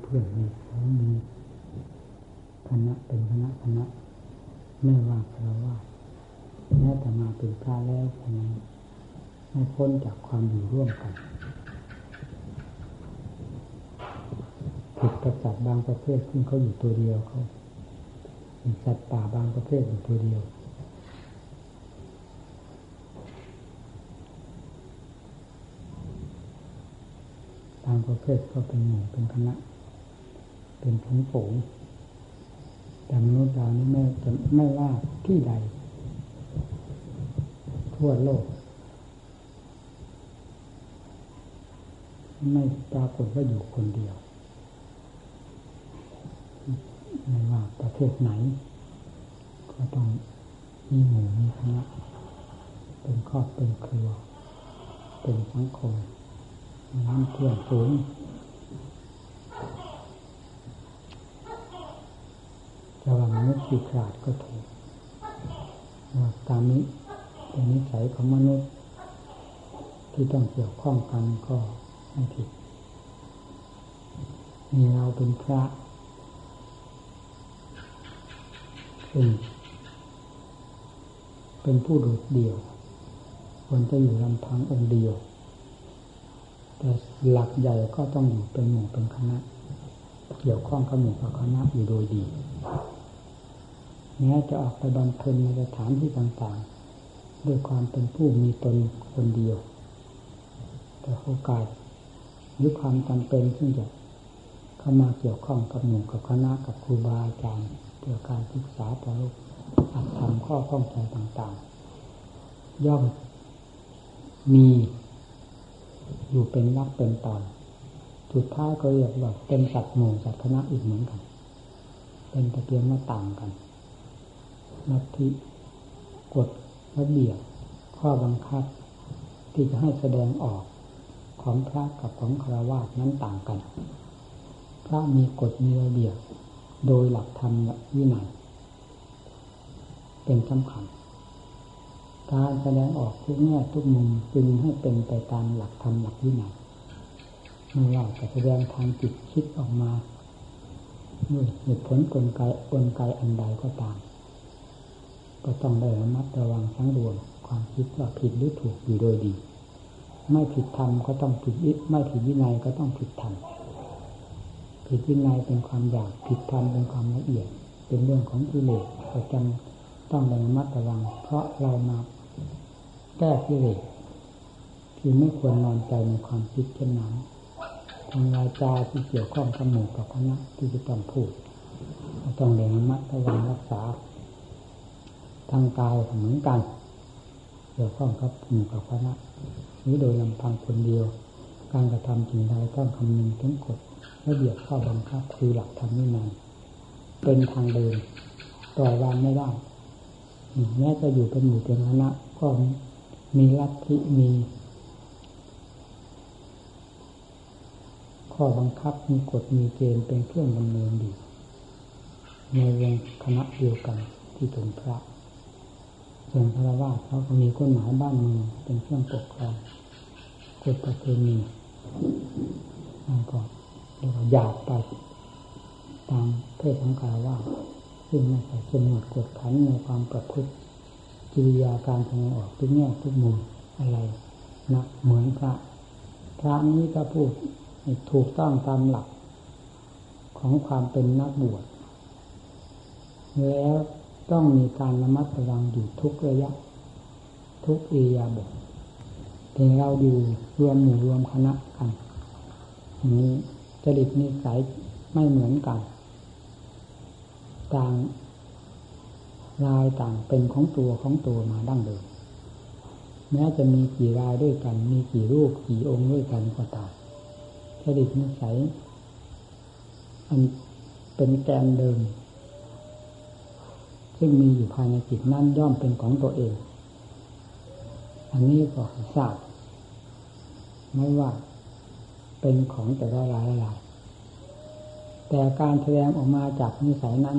เพื่อนมีเขามีคณะเป็นคณะคณะไม่ว่าคารวะแม้แต่มาเป็นพระแล้วยังไม่พ้นจากความอยู่ร่วมกันผิดกับสัตว์บางประเภทซึ่งเขาอยู่ตัวเดียวเขาสัตว์ป่าบางประเภทอยู่ตัวเดียว บางประเภทก็เป็นหมู่เป็นคณะ เป็นผงผงแต่มนุษย์เรานี้ไม่จะไม่ว่าที่ใด ทั่วโลก ไม่ปรากฏว่าอยู่คนเดียว ไม่ว่าประเทศไหน ก็ต้องมีหมู่มีคณะเป็นครอบเป็นครัว เป็นสังคมน้ำเพื่อนฝูง จะว่ามนุษย์ขี้ขลาดก็ถูกตามนี้เป็นนิสัยของมนุษย์ ที่ต้องเกี่ยวข้องกันก็ไม่ผิดมีเราเป็นพระซึ่งเป็นผู้โดดเดี่ยวควรจะอยู่ลำพังองค์เดียว แต่หลักใหญ่ก็ต้องอยู่เป็นหมู่เป็นคณะ เกี่ยวข้องกับหมู่กับคณะอยู่โดยดี แม้จะออกไปบำเพ็ญในสถานที่ต่างๆ ด้วยความเป็นผู้มีตนคนเดียว แต่โอกาสหรือความจำเป็นซึ่งจะเข้ามาเกี่ยวข้องกับหมู่มกับคณะกับครูบาอาจารย์เกี่ยวกับการศึกษาต่ออัดทำข้อข้องใจต่างๆ ย่อมมีอยู่เป็นรักเป็นตอนสุดท้ายก็เรียกว่าเป็นสัตว์หมู่สัตว์คณะอีกเหมือนกัน เป็นต่เพียงว่าต่างกัน นัตทิกฎระเบียบข้อบังคับ ที่จะให้แสดงออกของพระกับของครารวะนั้นต่างกัน พระมีกฎมีระเบียบโดยหลักธรรมวินัยเป็นสำคัญ การแสดงออกทุกแง่ทุกมุมจึงให้เป็นไปตามหลักธรรมหลักวินัยไม่ว่าจะแสดงทางจิตคิดออกมาด้วยเหตุผลกลไกกลไกอันใดก็ตาม ก็ต้องได้ระมัดระวังทั้งรวม ความคิดว่าผิดหรือถูกอยู่โดยดี ไม่ผิดธรรมก็ต้องผิดไม่ผิดวินัยก็ต้องผิดธรรมผิดวินัยเป็นความอยากผิดธรรมเป็นความละเอียด เป็นเรื่องของกิเลสเราจำต้องระมัดระวัง เพราะเรามาแก้กิเลสที่ไม่ควรนอนใจในความคิดเช่นนั้นทางวาจาที่เกี่ยวข้องกับหมู่กับคณะที่จะต้องพูดต้องเรียนระมัดระวังรักษา ทางกายเหมือนกันเกี่ยวข้องกับหมู่กับคณะหรือโดยลำพังคนเดียว การกระทำสิ่งใดต้องคำนึงถึงกฎระเบียบข้อบังคับคือหลักธรรมนินัยเป็นทางเดินปล่อยวางไม่ได้แม้จะอยู่เป็นหมู่เป็นคณะก็มีลัทธิมี ข้อบังคับมีกฎมีเกณฑ์เป็นเครื่องดำเนินดีในวงคณะเดียวกันที่เป็นพระ ส่วนพระวาเขาก็มีกฎหมายบ้านเมืองเป็นเครื่องปกครองกฎประเพณีนั่นก็เรียกว่าหยาบไปตามเพศของคารวาซึ่งไม่ใส่สมวดกดขันในความประพฤติกิริยาการแสดงออกทุกแง่ทุกมุมอะไรนะเหมือนพระพระนี้ก็พูดถูกต้องตามหลักของความเป็นนักบวชแล้ว ต้องมีการระมัดระวังอยู่ทุกระยะ ทุกเอียาบทแต่เราอยู่รวมหมู่รวมคณะกันนี้จริตนิสัยไม่เหมือนกัน ต่างรายต่างเป็นของตัวของตัวมาดั้งเดิมแม้จะมีกี่รายด้วยกัน มีกี่รูปกี่องค์ด้วยกันก็ตามจริตนิสัยอันเป็นแกนเดิม ซึ่งมีอยู่ภายในจิตนั่นย่อมเป็นของตัวเอง อันนี้ก็ทราบไม่ว่าเป็นของแต่ละรายละลายแต่การแสดงออกมาจากนิสัยนั้น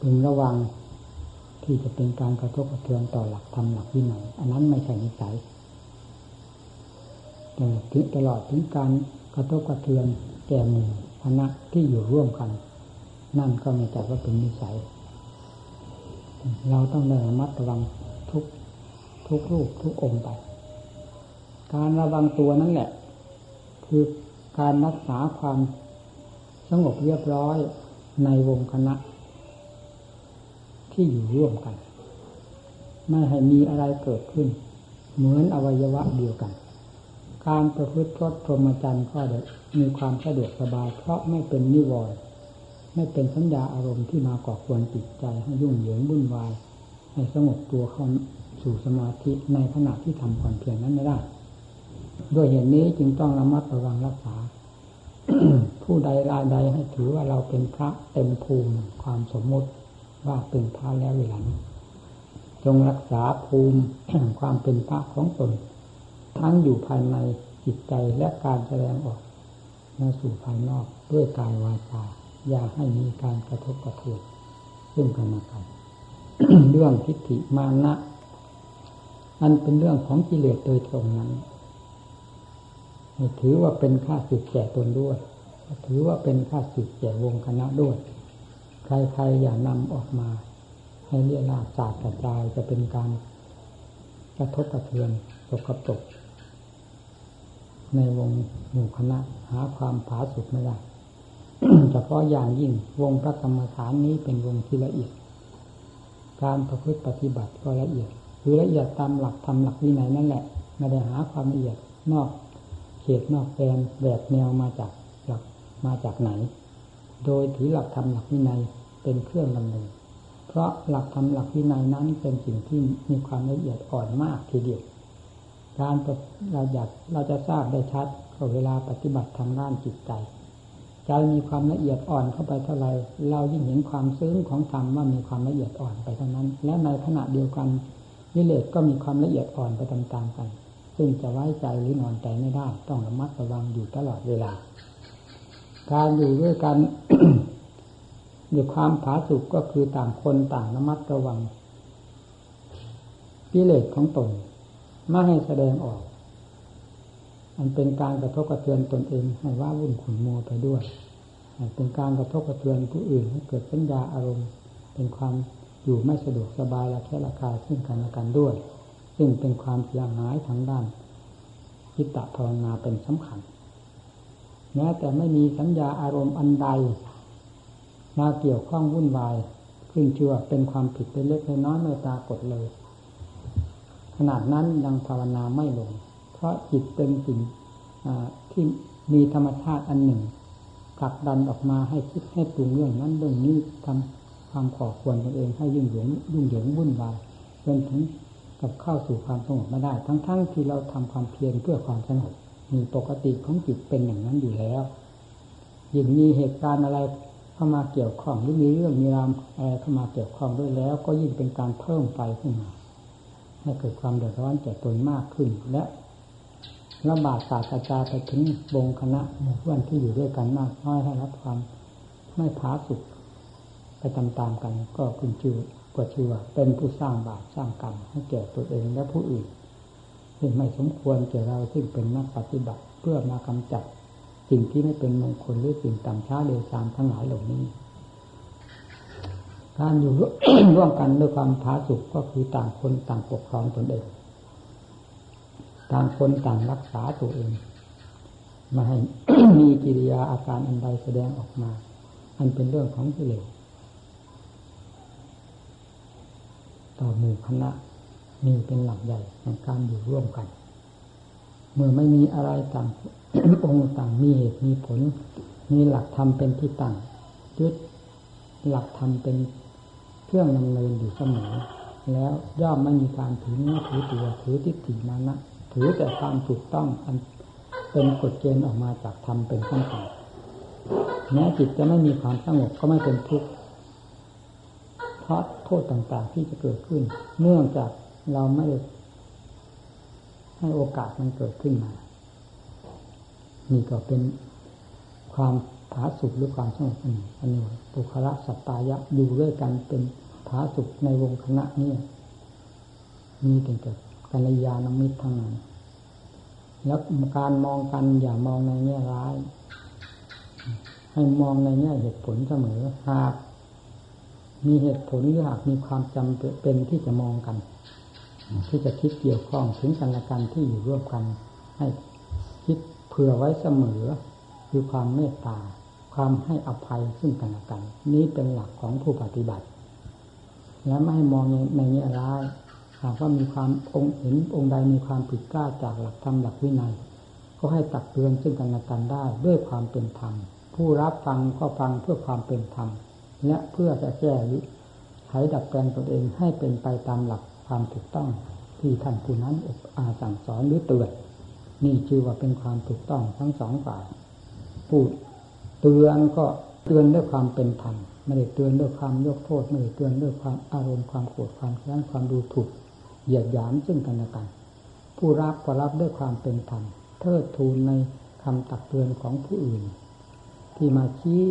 พึงระวังที่จะเป็นการกระทบกระเทือนต่อหลักธรรมหลักวินัยอันนั้นไม่ใช่นิสัยแต่ถึงตลอดถึงการกระทบกระเทือนแก่หมู่คณะที่อยู่ร่วมกัน นั่นก็ไม่จัดว่าเป็นนิสัย เราต้องระมัดระวังทุกทุกรูปทุกองค์ไป การระวังตัวนั่นแหละ คือการรักษาความสงบเรียบร้อยในวงคณะ ที่อยู่ร่วมกัน ไม่ให้มีอะไรเกิดขึ้น เหมือนอวัยวะเดียวกัน การประพฤติพรตพรหมจรรย์ก็มีความสะดวกสบาย เพราะไม่เป็นนิวรณ์ ไม่เป็นสัญญาอารมณ์ที่มาก่อควรจิตใจให้ยุ่งเหยิงวุ่นวาย ให้สงบตัวเข้าสู่สมาธิในขณะที่ทำความเพียรนั้นไม่ได้ด้วยเหตุนี้จึงต้องระมัดระวังรักษา ผู้ใดรายใดให้ถือว่าเราเป็นพระเต็มภูมิความสมมติว่าเป็นพระแล้วเวลานี้จงรักษาภูมิความเป็นพระของตน ทั้งอยู่ภายในจิตใจและการแสดงออกมาสู่ภายนอกด้วยกายวาจา อย่าให้มีการกระทบกระเทือนซึ่งกันและกันเรื่องทิฏฐิมานะอันเป็นเรื่องของกิเลสโดยตรงนั้น ถือว่าเป็นค่าสิทธิ์แก่ตนด้วย ถือว่าเป็นค่าสิทธิ์แก่วงคณะด้วย ใครๆอย่านำออกมา ให้เรียลาศาสตร์กระจายจะเป็นการกระทบกระเทือนตกกระตก ในวงหมู่คณะหาความผาสุกไม่ได้ เฉพาะอย่างยิ่งวงพระกรรมฐานนี้เป็นวงที่ละเอียด การประพฤติปฏิบัติก็ละเอียดคือละเอียดตามหลักทำหลักวินัยนั่นแหละไม่ได้หาความละเอียดนอกเขตนอกแดนแบบแนวมาจากหลักมาจากไหน โดยถือหลักธรรมหลักวินัยเป็นเครื่องดำเนินเพราะหลักธรรมหลักวินัยนั้นเป็นสิ่งที่มีความละเอียดอ่อนมากทีเดียวการเราอยากเราจะทราบได้ชัดก็เวลาปฏิบัติทางด้านจิตใจ ใจมีความละเอียดอ่อนเข้าไปเท่าไรเรายิ่งเห็นความซึ้งของธรรมว่ามีความละเอียดอ่อนไปเท่านั้น และในขณะเดียวกันวิเลศก็มีความละเอียดอ่อนไปตามๆกัน ซึ่งจะไว้ใจหรือนอนใจไม่ได้ ต้องระมัดระวังอยู่ตลอดเวลา การอยู่ด้วยกันด้วยความผาสุกก็คือต่างคนต่างระมัดระวังวิเลศของตนไม่ให้แสดงออก มันเป็นการกระทบกระเทือนตนเองให้ว่าวุ่นขุนมัวไปด้วย เป็นการกระทบกระเทือนผู้อื่นให้เกิดสัญญาอารมณ์ เป็นความอยู่ไม่สะดวกสบายและแค่ราคาซึ่งกันและกันด้วย ซึ่งเป็นความเสียหายทางด้านจิตตภาวนาเป็นสำคัญ แม้แต่ไม่มีสัญญาอารมณ์อันใดมาเกี่ยวข้องวุ่นวาย ขึ้นเชื่อเป็นความผิดเป็นเล็กน้อยไม่ปรากฏเลย ขนาดนั้นยังภาวนาไม่ลง เพราะจิตเป็นสิ่งที่มีธรรมชาติอันหนึ่งผลักดันออกมาให้คิดให้ปรุงเรื่องนั้นเรื่องนี้ทำความขอควรตนเองให้ยุ่งเหยิงยุ่งเหยิงวุ่นวายจนถึงกับเข้าสู่ความสงบไม่ได้ ทั้งๆทที่เราทำความเพียรเพื่อความสงบมีปกติของจิตเป็นอย่างนั้นอยู่แล้วยิ่งมีเหตุการณ์อะไรเข้ามาเกี่ยวข้องหรือมีเรื่องมีรามอะไรเข้ามาเกี่ยวข้องด้วยแล้ว ก็ยิ่งเป็นการเพิ่มไฟขึ้นมาให้เกิดความเดือดร้อนแก่ตนมากขึ้น และ ระบาดศาสตราจารย์ไปถึงวงคณะหมู่เพื่อนที่อยู่ด้วยกันมากน้อยให้รับความไม่ผาสุกไปตามๆกัน ก็คุณชื่อก็ชื่อว่าเป็นผู้สร้างบาปสร้างกรรมให้แก่ตัวเองและผู้อื่นซึ่งไม่สมควรแก่เราซึ่งเป็นนักปฏิบัติเพื่อมากำจัดสิ่งที่ไม่เป็นมงคลหรือสิ่งต่ำช้าเร็วซามทั้งหลายเหล่านี้ การอยู่ร่วมกันด้วยความผาสุกก็คือต่างคนต่างปกครองตนเอง ต่างคนต่างรักษาตัวเองมาให้มีกิริยาอาการอันใดแสดงออกมา อันเป็นเรื่องของกิเลสต่อหมู่คณะมีเป็นหลักใหญ่ในการอยู่ร่วมกัน เมื่อไม่มีอะไรต่างองค์ต่างมีเหตุมีผล มีหลักธรรมเป็นที่ตั้งยึดหลักธรรมเป็นเครื่องนำเนินอยู่เสมอแล้วย่อมไม่มีการถือเนื้อถือตัวถือทิฏฐิมานะ ถือแต่ความถูกต้องอันเป็นกฎเกณฑ์ออกมาจากธรรมเป็นขั้นตอนแม้จิตจะไม่มีความสงบก็ไม่เป็นทุกข์เพราะโทษต่างๆที่จะเกิดขึ้น เนื่องจากเราไม่ให้โอกาสมันเกิดขึ้นมา นี่ก็เป็นความผาสุกหรือความสงบอันนี้อันนี้ปุคละสัตตายะอยู่ด้วยกันเป็นผาสุกในวงคณะนี้มีแต่ กัลยาณมิตรทั้งนั้นแล้วการมองกันอย่ามองในแง่ร้าย ให้มองในแง่เหตุผลเสมอหากมีเหตุผลหรือหากมีความจำเป็นที่จะมองกัน ที่จะคิดเกี่ยวข้องถึงกันและกันที่อยู่ร่วมกัน ให้คิดเผื่อไว้เสมอ คือความเมตตา ความให้อภัยซึ่งกันและกัน นี้เป็นหลักของผู้ปฏิบัติ และไม่ให้มองในแง่ร้าย หากว่ามีความองค์เห็นองค์ใดมีความผิดพลาดจากหลักธรรมหลักวินัย ก็ให้ตักเตือนซึ่งกันและกันได้ด้วยความเป็นธรรมผู้รับฟังก็ฟังเพื่อความเป็นธรรมและเพื่อจะแก้ไขดัดแปลงตนเองให้เป็นไปตามหลักความถูกต้องที่ท่านผู้นั้นอบอาสั่งสอนหรือเตือนนี่ชื่อว่าเป็นความถูกต้องทั้งสองฝ่ายพูดเตือนก็เตือนด้วยความเป็นธรรมไม่ได้เตือนด้วยความยกโทษไม่ได้เตือนด้วยความอารมณ์ความโกรธความแค้นความดูถูก เหยียดหยามซึ่งกันและกัน ผู้รับก็รับด้วยความเป็นธรรมเทิดทูนในคำตักเตือนของผู้อื่น ที่มาชี้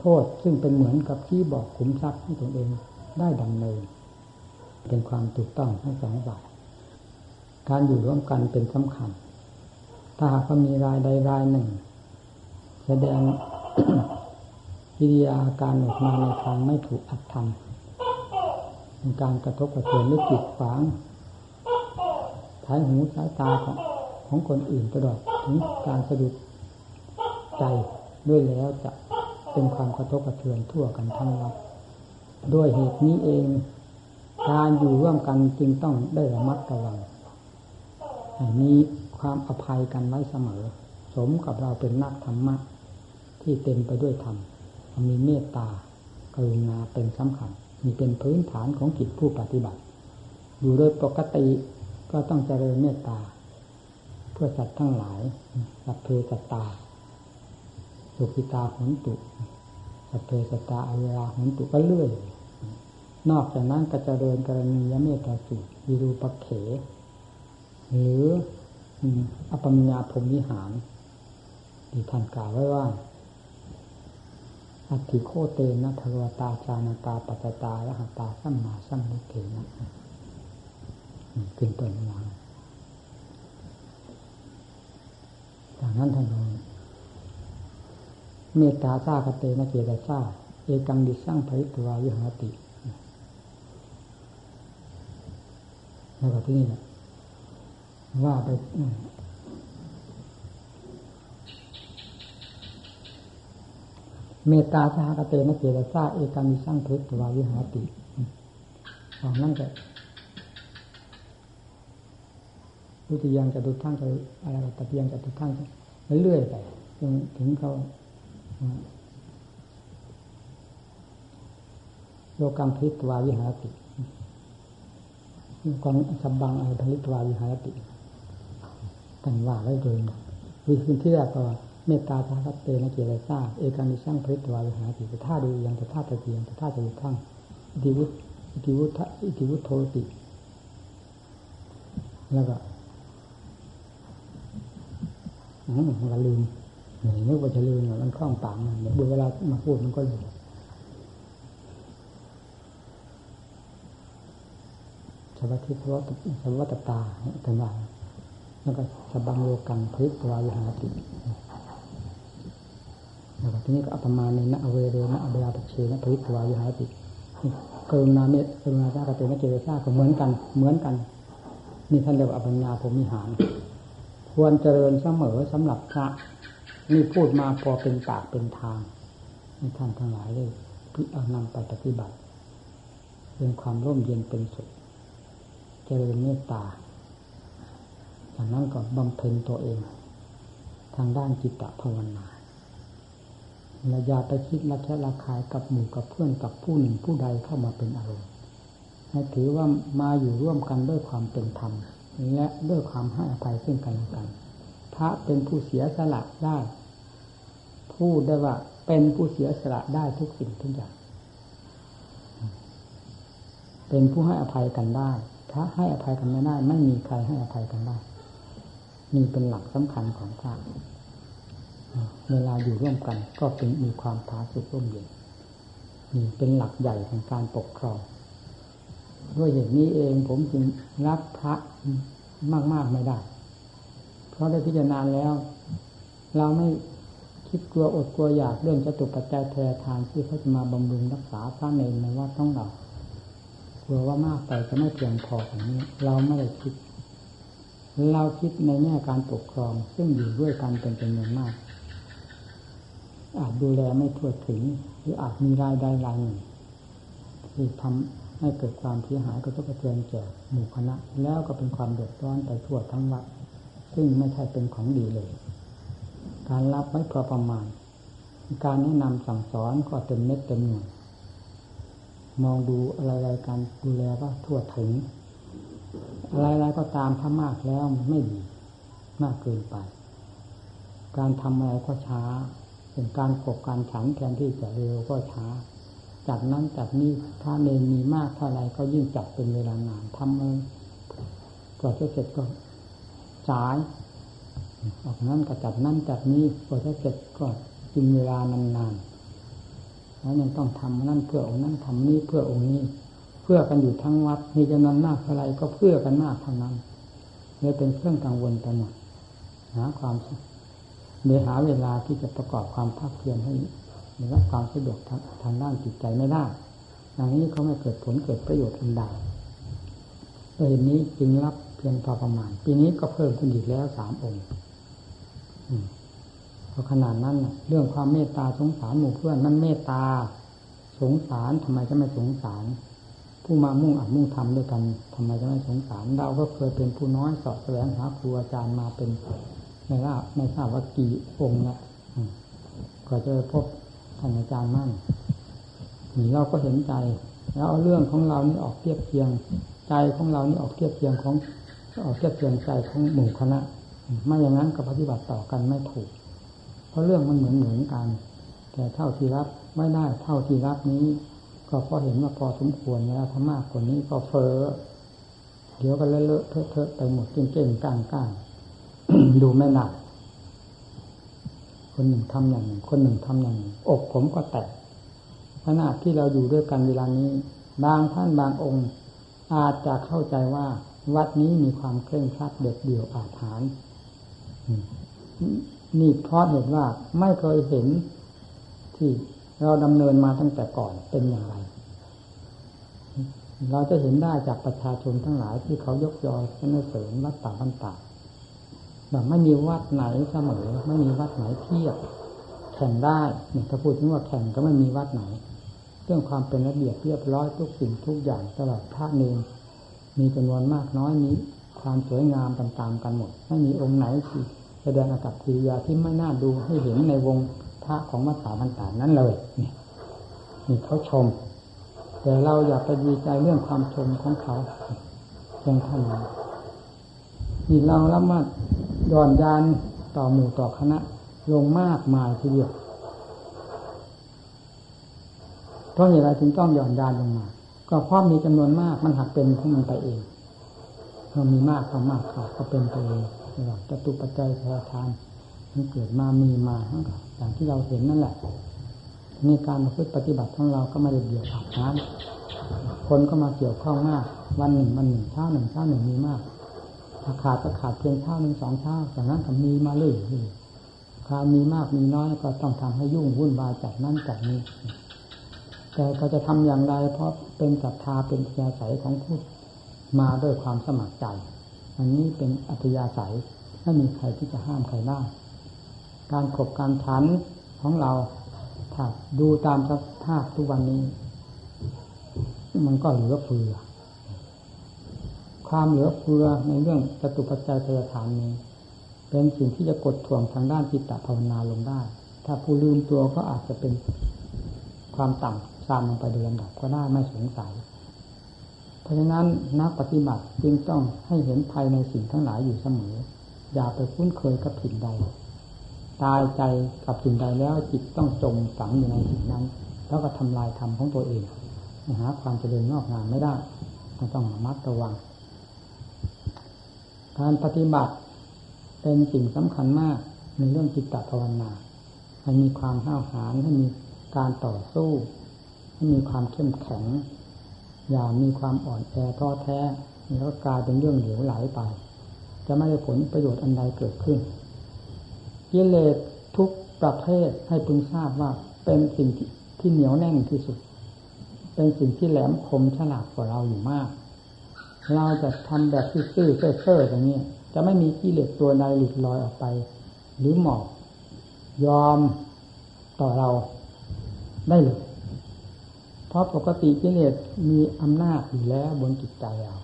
โทษซึ่งเป็นเหมือนกับชี้บอกขุมทรัพย์ให้ตนเองได้ดำเนิน เป็นความถูกต้องทั้งสองฝ่ายการอยู่ร่วมกันเป็นสำคัญ ถ้าหากมีรายใดรายหนึ่ง แสดงกิริยาการออกมาในทางไม่ถูกอัตธรรมเป็น การกระทบกระเทือนหรือจิตฝังท้ายหูสายตาของของคนอื่นตลอดถึงการสะดุดใจด้วยแล้วจะเป็นความกระทบกระเทือนทั่วกันทั้งวัดด้วยเหตุนี้เอง การอยู่ร่วมกันจึงต้องได้ระมัดระวังมีความอภัยกันไว้เสมอ สมกับเราเป็นนักธรรมะที่เต็มไปด้วยธรรมมีเมตตากรุณาเป็นสำคัญ มีเป็นพื้นฐานของจิตผู้ปฏิบัติ อยู่โดยปกติก็ต้องเจริญเมตตา เพื่อสัตว์ทั้งหลายสัพเพสัตตา สุขิตาหุนตุสัพเพสัตตาอเวลาหุนตุก็เลื่อยนอกจากนั้นก็จะเดินกรณียเมตตาสูตรวิรูปเข หรืออปัญญาพรมวิหารที่ท่านกล่าวไว้ว่า อัติโคเตนะทวตาจานาตาปัจตาและหตาสัมมาสัมพุทเถนะขึ้นต้นหลังจากนั้นท่านบอกเมตตาซาคเตนะเกตาซาเอกังดิสังภริตวาวิหาติแล้วก็ที่นี่แหละว่าไป เมตตาสหกเตนะเกตซาเอกัมิสร้างพชรวาวิหาติเอานั่นก็รุติยังจะดูทั้งจะอะไรตะเพียงจะดูทั้งเรื่อยไปจนถึงเขาโลกังพิทวาวิหาติกองสับบังอะไรทลิตวาวิหารติท่านว่าไว้โดยวิธีที่แรกก็ เมตตาทัพเตนะเกลัยซาเอกานิสร้างพริตวาวิหาติแต่ท่าดูยังแต่ท่าตะเกียงแต่ท่าจะอยู่ข้งอิทิวุฒอิทิวุฒอิทิวุฒโทติ แล้วก็อืมเราลืมนึกว่าจะลืมมันคล่องปากมันเดี๋ยวเวลามาพูดมันก็ลืมวัติสวัสวัตตาต่างแล้วก็สบังโลกังพริตวาวิหาติ ทีนี้ก็อัปมาในนะเวเรนะอเบยาตเชนะพริตวาวิหาติกรุณาเมตกรุณาญาเตนะเจริญาก็เหมือนกัน เหมือนกันนี่ท่านเรียกว่าอภิญญาผมมิหาร ควรเจริญเสมอสำหรับพระนี่พูดมาพอเป็นปากเป็นทางให้ท่านทั้งหลายได้พิจารณาไปปฏิบัติเป็นความร่มเย็นเป็นสุขเจริญเมตตาจากนั้นก็บำเพ็ญตัวเอง ทางด้านจิตตภาวนา ระยาไปคิดละแค่ละคายกับหมู่กับเพื่อนกับผู้หนึ่งผู้ใดเข้ามาเป็นอารมณ์ให้ถือว่ามาอยู่ร่วมกันด้วยความเป็นธรรมและด้วยความให้อภัยซึ่งกันและกัน พระเป็นผู้เสียสละได้พูดได้ว่าเป็นผู้เสียสละได้ทุกสิ่งทุกอย่าง เป็นผู้ให้อภัยกันได้ถ้าให้อภัยกันไม่ได้ ไม่มีใครให้อภัยกันได้นี่เป็นหลักสำคัญของพระ เวลาอยู่ร่วมกัน ก็เป็นมีความผาสุกร่มเย็นนี่เป็นหลักใหญ่ของการปกครองด้วยเหตุนี้เองผมจึงรักพระมากๆไม่ได้ เพราะได้พิจารณาแล้ว เราไม่คิดกลัวอดกลัวอยากเรื่องจตุปัจจัยแทนทานที่เขาจะมาบำรุงรักษาพระเนรในวัดต้องเรากลัวว่ามากไปจะไม่เพียงพออย่างนี้ เราไม่ได้คิด เราคิดในแง่การปกครอง ซึ่งอยู่ด้วยกันเป็นจำนวนมาก อาจดูแลไม่ทั่วถึง หรืออาจมีรายได้รายหนึ่งที่ทำให้เกิดความเสียหายกระทบกระเทือนแก่หมู่คณะ แล้วก็เป็นความเดือดร้อนไปทั่วทั้งวัด ซึ่งไม่ใช่เป็นของดีเลย การรับไม่พอประมาณ การแนะนำสั่งสอนก็เต็มเม็ดเต็มหน่วยมองดูอะไรๆการดูแลว่าทั่วถึง อะไรๆก็ตามถ้ามากแล้วไม่ดีมากเกินไป การทำอะไรก็ช้า เป็นการกบการฉันแทนที่จะเร็วก็ช้าจัดนั้นจัดนี้ถ้าเนมีมากเท่าไรก็ยิ่งจัดเป็นเวลานานทำเลยกว่าจะเสร็จก็สายออกนั้นก็จัดนั้นจัดนี้กว่าจะเสร็จก็กินเวลานานๆแล้วยังต้องทำนั่นเพื่อองค์นั้นทำนี้เพื่อองค์นี้ เพื่อกันอยู่ทั้งวัดมีจำนวนมากเท่าไรก็เพื่อกันมากเท่านั้นเลยเป็นเครื่องกังวลไปหมดหาความสุข เดี๋ยหาเวลาที่จะประกอบความภาคเพียรให้ได้รับความสะดวกทางด้านจิตใจไม่ได้อย่างนี้เขาไม่เกิดผลเกิดประโยชน์อันใดเอยนี้จึงรับเพียงพอประมาณ ปีนี้ก็เพิ่มขึ้นอีกแล้วสามองค์เพราะขนาดนั้นเรื่องความเมตตาสงสารหมู่เพื่อนมันเมตตาสงสารทำไมจะไม่สงสาร ผู้มามุ่งอัดมุ่งทำด้วยกันทำไมจะไม่สงสารเราก็เคยเป็นผู้น้อยสอบแสวงหาครูอาจารย์มาเป็น ไม่ทราบไม่ทราบว่ากี่องค์นะก็จะพบท่านอาจารย์มั่นนี่เราก็เห็นใจ แล้วเอาเรื่องของเรานี่ออกเทียบเทียง ใจของเรานี่ออกเทียบเทียงของออกเทียบเทียงใจของหมู่คณะไม่อย่างนั้นก็ปฏิบัติต่อกันไม่ถูก เพราะเรื่องมันเหมือนเหมือนกัน แต่เท่าที่รับไม่ได้เท่าที่รับนี้ ก็พอเห็นว่าพอสมควรแล้วถ้ามากกว่านี้ก็เฟอ้อเดี๋ยวก็เลอะเลอะเทอะเทอะไปหมดเก่งๆก้างก้าง ดูไม่หนักคนหนึ่งทำอย่างหนึ่ง คนหนึ่งทำอย่างหนึ่งอกผมก็แตกขณะที่เราอยู่ด้วยกันเวลานี้ บางท่านบางองค์ อาจจะเข้าใจว่า วัดนี้มีความเคร่งครัดเด็ดเดี่ยวอาถรรพ์นี่เพราะเหตุว่าไม่เคยเห็นที่เราดำเนินมาตั้งแต่ก่อนเป็นอย่างไรเราจะเห็นได้จากประชาชนทั้งหลายที่เขายกยอสนเสริมวัดป่าบันตา แบบไม่มีวัดไหนเสมอไม่มีวัดไหนเทียบแข่งได้เนี่ยถ้าพูดถึงว่าแข่งก็ไม่มีวัดไหน เรื่องความเป็นระเบียบเรียบร้อยทุกสิ่งทุกอย่างตลอดพระเนรมีจำนวนมากน้อยนี้ความสวยงามตามๆกันหมด ไม่มีองค์ไหนที่แสดงอากับกิริยาที่ไม่น่าดูให้เห็นในวงพระของมัสสาบันตานั้นเลยนี่นี่เขาชม แต่เราอย่าไปดีใจเรื่องความชมของเขาเพียงเท่านั้นนี่เรารับมา ย่อนยานต่อหมู่ต่อคณะ ลงมากมายทีเดียวเพราะเหตุไรจึงต้องหย่อนยานลงมา ก็เพราะมีจำนวนมากมันหักเป็นของมันไปเองมันมีมากก็มากขาก็เป็นไปเองจตุปัจจัยแทนทานมันเกิดมามีมาทั้งอย่างที่เราเห็นนั่นแหละนี่การมาพึ่งปฏิบัติของเราก็ไม่ได้เดี่ยวขาดน้ำคนก็มาเกี่ยวข้องมาก วันหนึ่งวันหนึ่งเช้าหนึ่งเช้าหนึ่งมีมาก ถ้าขาดก็ขาดเพียงเท่าหนึ่งสองเท่าจากนั้นก็มีมาเรื่อยๆขาดมีมากมีน้อยก็ต้องทำให้ยุ่งวุ่นวายจากนั้นจากนี้ แต่ก็จะทำอย่างไรเพราะเป็นศรัทธาเป็นยาศัยของผู้มาด้วยความสมัครใจ อันนี้เป็นอัธยาศัยไม่มีใครที่จะห้ามใครได้การขบการฉันของเราถ้าดูตามสภาพทุกวันนี้ มันก็เหลือเฟือ ความเหลือเฟือในเรื่องจตุปัจจัยพยาฐานนี้ เป็นสิ่งที่จะกดถ่วงทางด้านจิตตภาวนาลงได้ ถ้าผู้ลืมตัวก็อาจจะเป็นความต่ำซามลงไปเดือนดับก็ได้ไม่สงสัย เพราะฉะนั้นนักปฏิบัติจึงต้องให้เห็นภัยในสิ่งทั้งหลายอยู่เสมอ อย่าไปคุ้นเคยกับสิ่งใด ตายใจกับสิ่งใดแล้วจิตต้องจมฝังอยู่ในสิ่งนั้น แล้วก็ทำลายธรรมของตัวเองหาความเจริญงอกงามไม่ได้ต้องระมัดระวัง การปฏิบัติเป็นสิ่งสำคัญมากในเรื่องจิตตภาวนาให้มีความห้าวหาญให้มีการต่อสู้ ให้มีความเข้มแข็ง อย่ามีความอ่อนแอท้อแท้แล้วกลายเป็นเรื่องเหลวไหลไป จะไม่ได้ผลประโยชน์อันใดเกิดขึ้นกิเลสทุกประเภทให้พึงทราบว่าเป็นสิ่งที่เหนียวแน่นที่สุด เป็นสิ่งที่แหลมคมฉลาดกว่าเราอยู่มาก เราจะทำแบบซื่อๆเซ่อๆอย่างนี้จะไม่มีกิเลสตัวใดหลุดลอยออกไป หรือหมอบยอมต่อเราได้เลยเพราะปกติกิเลสมีอำนาจอยู่แล้วบนจิตใจเรา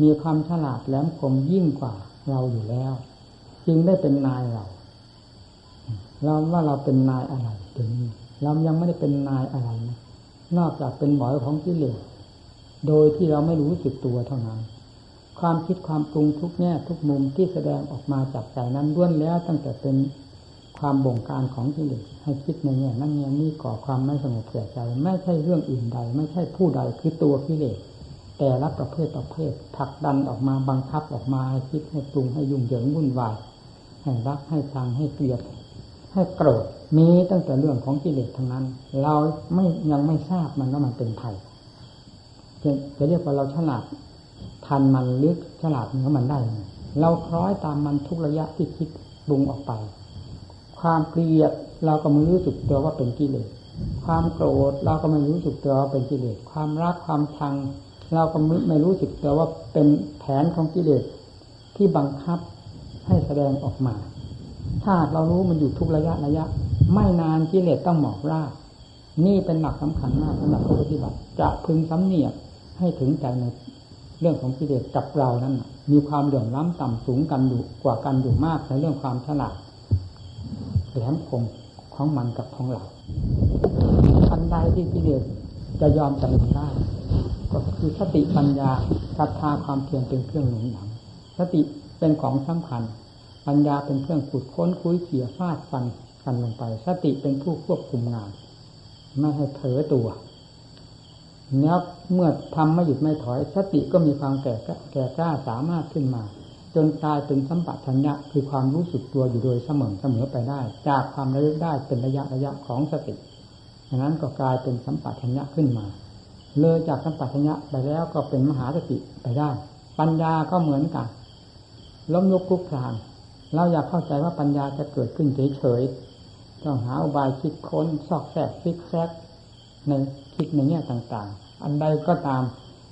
มีความฉลาดแหลมคมยิ่งกว่าเราอยู่แล้ว จึงได้เป็นนายเราเราว่าเราเป็นนายอะไรถึงนี้เรายังไม่ได้เป็นนายอะไรนะนอกจากเป็นหมอยของกิเลส โดยที่เราไม่รู้สึกตัวเท่านั้น ความคิดความปรุงทุกแง่ทุกมุมที่แสดงออกมาจากใจนั้นล้วนแล้วตั้งแต่เป็นความบงการของกิเลสให้คิดในแง่นั้นแง่นี้ก่อความไม่สงบแก่ใจ ไม่ใช่เรื่องอื่นใด ไม่ใช่ผู้ใดคือตัวกิเลสแต่ละประเภทประเภทผลักดันออกมาบังคับออกมาให้คิดให้ปรุงให้ยุ่งเหยิงวุ่นวายให้รักให้ชังให้เกลียดให้โกรธมีตั้งแต่เรื่องของกิเลสทั้งนั้น เราไม่ยังไม่ทราบมันว่ามันเป็นภัย จะเรียกว่าเราฉลาดทันมันลึกฉลาดเหนือมันได้ เราคล้อยตามมันทุกระยะที่คิดปรุงออกไป ความเกลียดเราก็ไม่รู้สึกตัวว่าเป็นกิเลส ความโกรธเราก็ไม่รู้สึกตัวว่าเป็นกิเลส ความรักความชัง เราก็ไม่รู้สึกตัวว่าเป็นแผนของกิเลสที่บังคับให้แสดงออกมา ถ้าเรารู้มันอยู่ทุกระยะระยะ ไม่นานกิเลสต้องหมอบราบนี่เป็นหลักสำคัญมากสำหรับผู้ปฏิบัติ จะพึงสำเนียก ให้ถึงใจในเรื่องของกิเลสกับเรานั้นมีความเดือดร้อนต่ำสูงกันอยู่กว่ากันอยู่มากในเรื่องความฉลาดแหลมคมของมันกับของเราอันใดที่กิเลสจะยอมจำนนได้ ก็คือสติปัญญาศรัทธาความเพียรเป็นเครื่องหนุนหลัง สติเป็นของสำคัญ ปัญญาเป็นเครื่องขุดค้นคุยเขี่ยฟาดฟันกันลงไป สติเป็นผู้ควบคุมงาน ไม่ให้เผลอตัว แล้วเมื่อทำไม่หยุดไม่ถอย สติก็มีความแก่แก่กล้าสามารถขึ้นมา จนกลายเป็นสัมปชัญญะคือความรู้สึกตัวอยู่โดยเสมอเสมอไปได้ จากความระลึกได้เป็นระยะระยะของสติดังนั้นก็กลายเป็นสัมปชัญญะขึ้นมา เลยจากสัมปชัญญะไปแล้วก็เป็นมหาสติไปได้ ปัญญาก็เหมือนกันล้มลุกคลุกคลานเราอยากเข้าใจว่าปัญญาจะเกิดขึ้นเฉยๆต้องหาอุบายคิดค้นซอกแซกฟิกแซกใน คิดในแง่ต่างๆ อันใดก็ตาม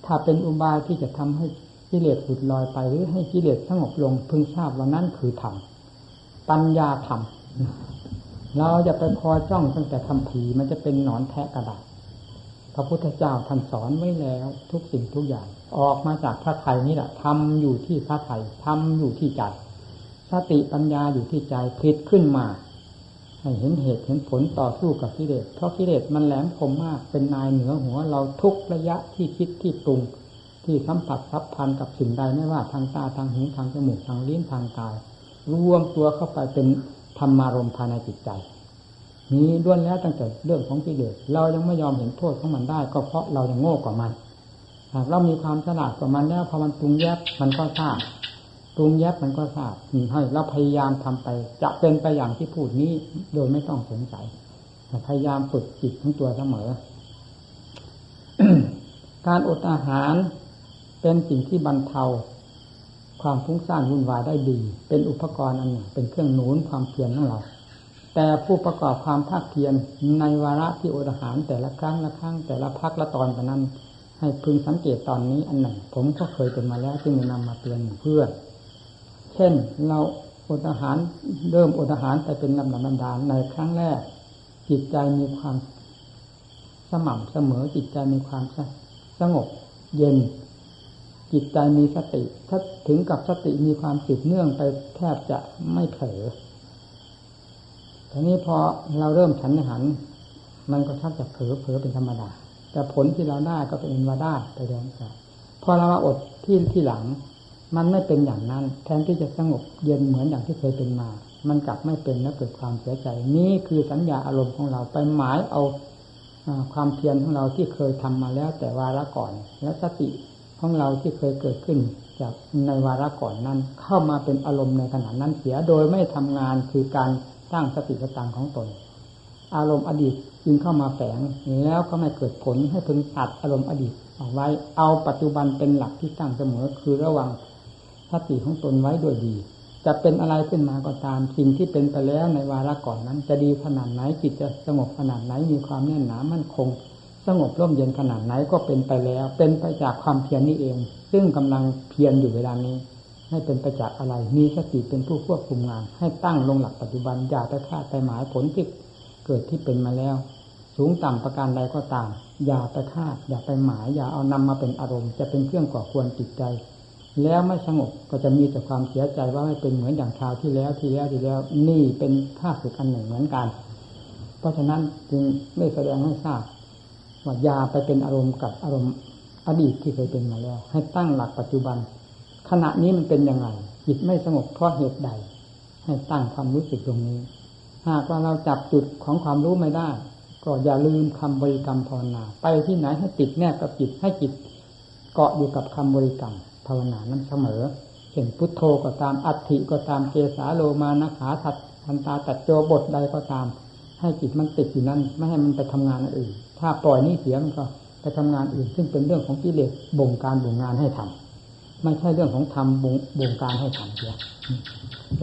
ถ้าเป็นอุบายที่จะทำให้กิเลสหลุดลอยไปหรือให้กิเลสสงบลงพึงทราบว่านั่นคือธรรมปัญญาธรรมเราจะไปคอยจ้องตั้งแต่ทำผีมันจะเป็นหนอนแทะกระดาษพระพุทธเจ้าท่านสอนไว้แล้วทุกสิ่งทุกอย่าง ออกมาจากพระไทยนี่แหละทำอยู่ที่พระไทยทำอยู่ที่ใจสติปัญญาอยู่ที่ใจพลิดขึ้นมา ให้เห็นเหตุเห็นผลต่อสู้กับกิเลส เพราะกิเลสมันแหลมคมมาก เป็นนายเหนือหัวเราทุกระยะที่คิดที่ปรุง ที่สัมผัสสับพันกับสิ่งใดไม่ว่าทางตาทางหูทางจมูกทางลิ้นทางกาย รวมตัวเข้าไปเป็นธรรมารมภายในจิตใจมีด้วนแล้วตั้งแต่เรื่องของกิเลสเรายังไม่ยอมเห็นโทษของมันได้ ก็เพราะเรายังโง่กว่ามัน หากเรามีความฉลาดกว่ามันแล้วพอมันปรุงแยบมันก็ทราบ ปรุงแยบมันก็ทราบให้เราพยายามทำไป จะเป็นไปอย่างที่พูดนี้โดยไม่ต้องสงสัยพยายามฝึกจิตของตัวเสมอ การอดอาหารเป็นสิ่งที่บรรเทา ความฟุ้งซ่านวุ่นวายได้ดี เป็นอุปกรณ์อันหนึ่งเป็นเครื่องหนุนความเพียรของเรา แต่ผู้ประกอบความภาคเพียรในวาระที่อดอาหารแต่ละครั้งละครั้งแต่ละพักละตอนไปนั้น ให้พึงสังเกตตอนนี้อันหนึ่งผมก็เคยเป็นมาแล้วจึงนำมาเตือนเพื่อน ช่น เราอดอาหารเริ่มอดอาหารแต่เป็นลำดับดาในครั้งแรก จิตใจมีความสม่ำเสมอจิตใจมีความสงบเย็น จิตใจมีสติ ถ้าถึงกับสติมีความสืบเนื่องไปแทบจะไม่เผลอทีนี้พอเราเริ่มฉันหันมันก็ชักจะเผลอเผลอเป็นธรรมดา แต่ผลที่เราได้ก็เป็นว่าได้ไปแล้วกันพอเรามาอดที่ที่หลัง มันไม่เป็นอย่างนั้น แทนที่จะสงบเย็นเหมือนอย่างที่เคยเป็นมา มันกลับไม่เป็นแล้วเกิดความเสียใจ นี่คือสัญญาอารมณ์ของเราไปหมายเอาความเพียรของเราที่เคยทำมาแล้ว แต่วาระก่อน และสติของเราที่เคยเกิดขึ้น จากในวาระก่อนนั้น เข้ามาเป็นอารมณ์ในขณะนั้นเสียโดยไม่ทำงานคือการสร้างสติสตังของตน อารมณ์อดีตจึงเข้ามาแฝงแล้วก็ไม่เกิดผลให้พึงตัดอารมณ์อดีตเอาไว้เอาปัจจุบันเป็นหลักที่ตั้งเสมอคือระวัง สติของตนไว้ด้วยดี จะเป็นอะไรขึ้นมาก็ตาม สิ่งที่เป็นไปแล้วในวาระก่อนนั้น จะดีขนาดไหนจิตจะสงบขนาดไหนมีความแน่นหนามั่นคง สงบร่มเย็นขนาดไหนก็เป็นไปแล้ว เป็นไปจากความเพียรนี้เอง ซึ่งกำลังเพียรอยู่เวลานี้ ให้เป็นไปจากอะไรมีสติเป็นผู้ควบคุมงาน ให้ตั้งลงหลักปัจจุบันอย่าไปคาดไปหมายผลที่เกิดที่เป็นมาแล้ว สูงต่ำประการใดก็ตามอย่าไปคาดอย่าไปหมายอย่าเอานำมาเป็นอารมณ์ จะเป็นเครื่องก่อควรจิตใจ แล้วไม่สงบก็จะมีแต่ความเสียใจว่าไม่เป็นเหมือนอย่างคราวที่แล้วที่แล้วที่แล้ว นี่เป็นภาพสึกอันหนึ่งเหมือนกัน เพราะฉะนั้นจึงไม่แสดงให้ทราบว่ายาไปเป็นอารมณ์กับอารมณ์อดีตที่เคยเป็นมาแล้ว ให้ตั้งหลักปัจจุบัน ขณะนี้มันเป็นยังไงจิตไม่สงบเพราะเหตุใด ให้ตั้งความรู้สึกตรงนี้ หากว่าเราจับจุดของความรู้ไม่ได้ ก็อย่าลืมคำบริกรรมภาวนา ไปที่ไหนให้ติดแนบกับจิตให้จิตเกาะอยู่กับคำบริกรรมาวนานั้นเสมอเช่นพุทโธก็ตามอัตถิก็ตามเกสาโลมานะขาทัดทันตาตัดโจบทใดก็ตาม ให้จิตมันติดอยู่นั้น ไม่ให้มันไปทำงานอื่น ถ้าปล่อยนี่เสียมันก็ไปทำงานอื่น ซึ่งเป็นเรื่องของกิเลสบ่งการบ่งงานให้ทำไม่ใช่เรื่องของธรรมบ่งบ่งการให้ทำเสีย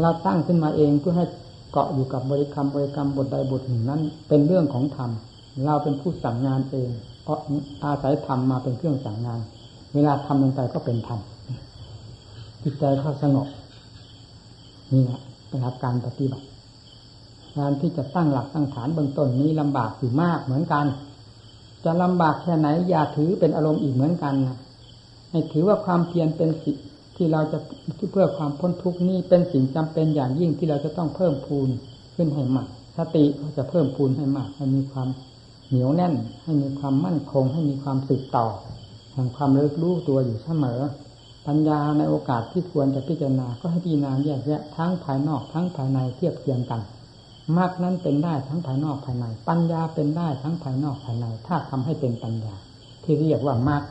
เราตั้งขึ้นมาเองเพื่อให้เกาะอยู่กับบริกรรมบริกรรมบทใดบทหนึ่งนั้น เป็นเรื่องของธรรมเราเป็นผู้สั่งงานเองเพราะอาศัยธรรมมาเป็นเครื่องสั่งงาน เวลาทำลงไปก็เป็นธรรม จิตใจเขาสงบนี่แหละเป็นหลักการปฏิบัติการที่จะตั้งหลักตั้งฐานเบื้องต้นนี้ลำบากอยู่มากเหมือนกัน จะลำบากแค่ไหนอย่าถือเป็นอารมณ์อีกเหมือนกันนะให้ถือว่าความเพียรเป็นสิ่งที่เราจะเพื่อความพ้นทุกข์นี้เป็นสิ่งจำเป็นอย่างยิ่งที่เราจะต้องเพิ่มพูนขึ้นให้มากสติก็จะเพิ่มพูนให้มากให้มีความเหนียวแน่น ให้มีความมั่นคง ให้มีความสืบต่อแห่งความเลิกรู้ตัวอยู่เสมอ ปัญญาในโอกาสที่ควรจะพิจารณาก็ให้พิจารณาแยกแยะทั้งภายนอกทั้งภายในเทียบเทียงกันมรรคนั้นเป็นได้ทั้งภายนอกภายใน ปัญญาเป็นได้ทั้งภายนอกภายใน ถ้าทำให้เป็นปัญญา ที่เรียกว่ามรรค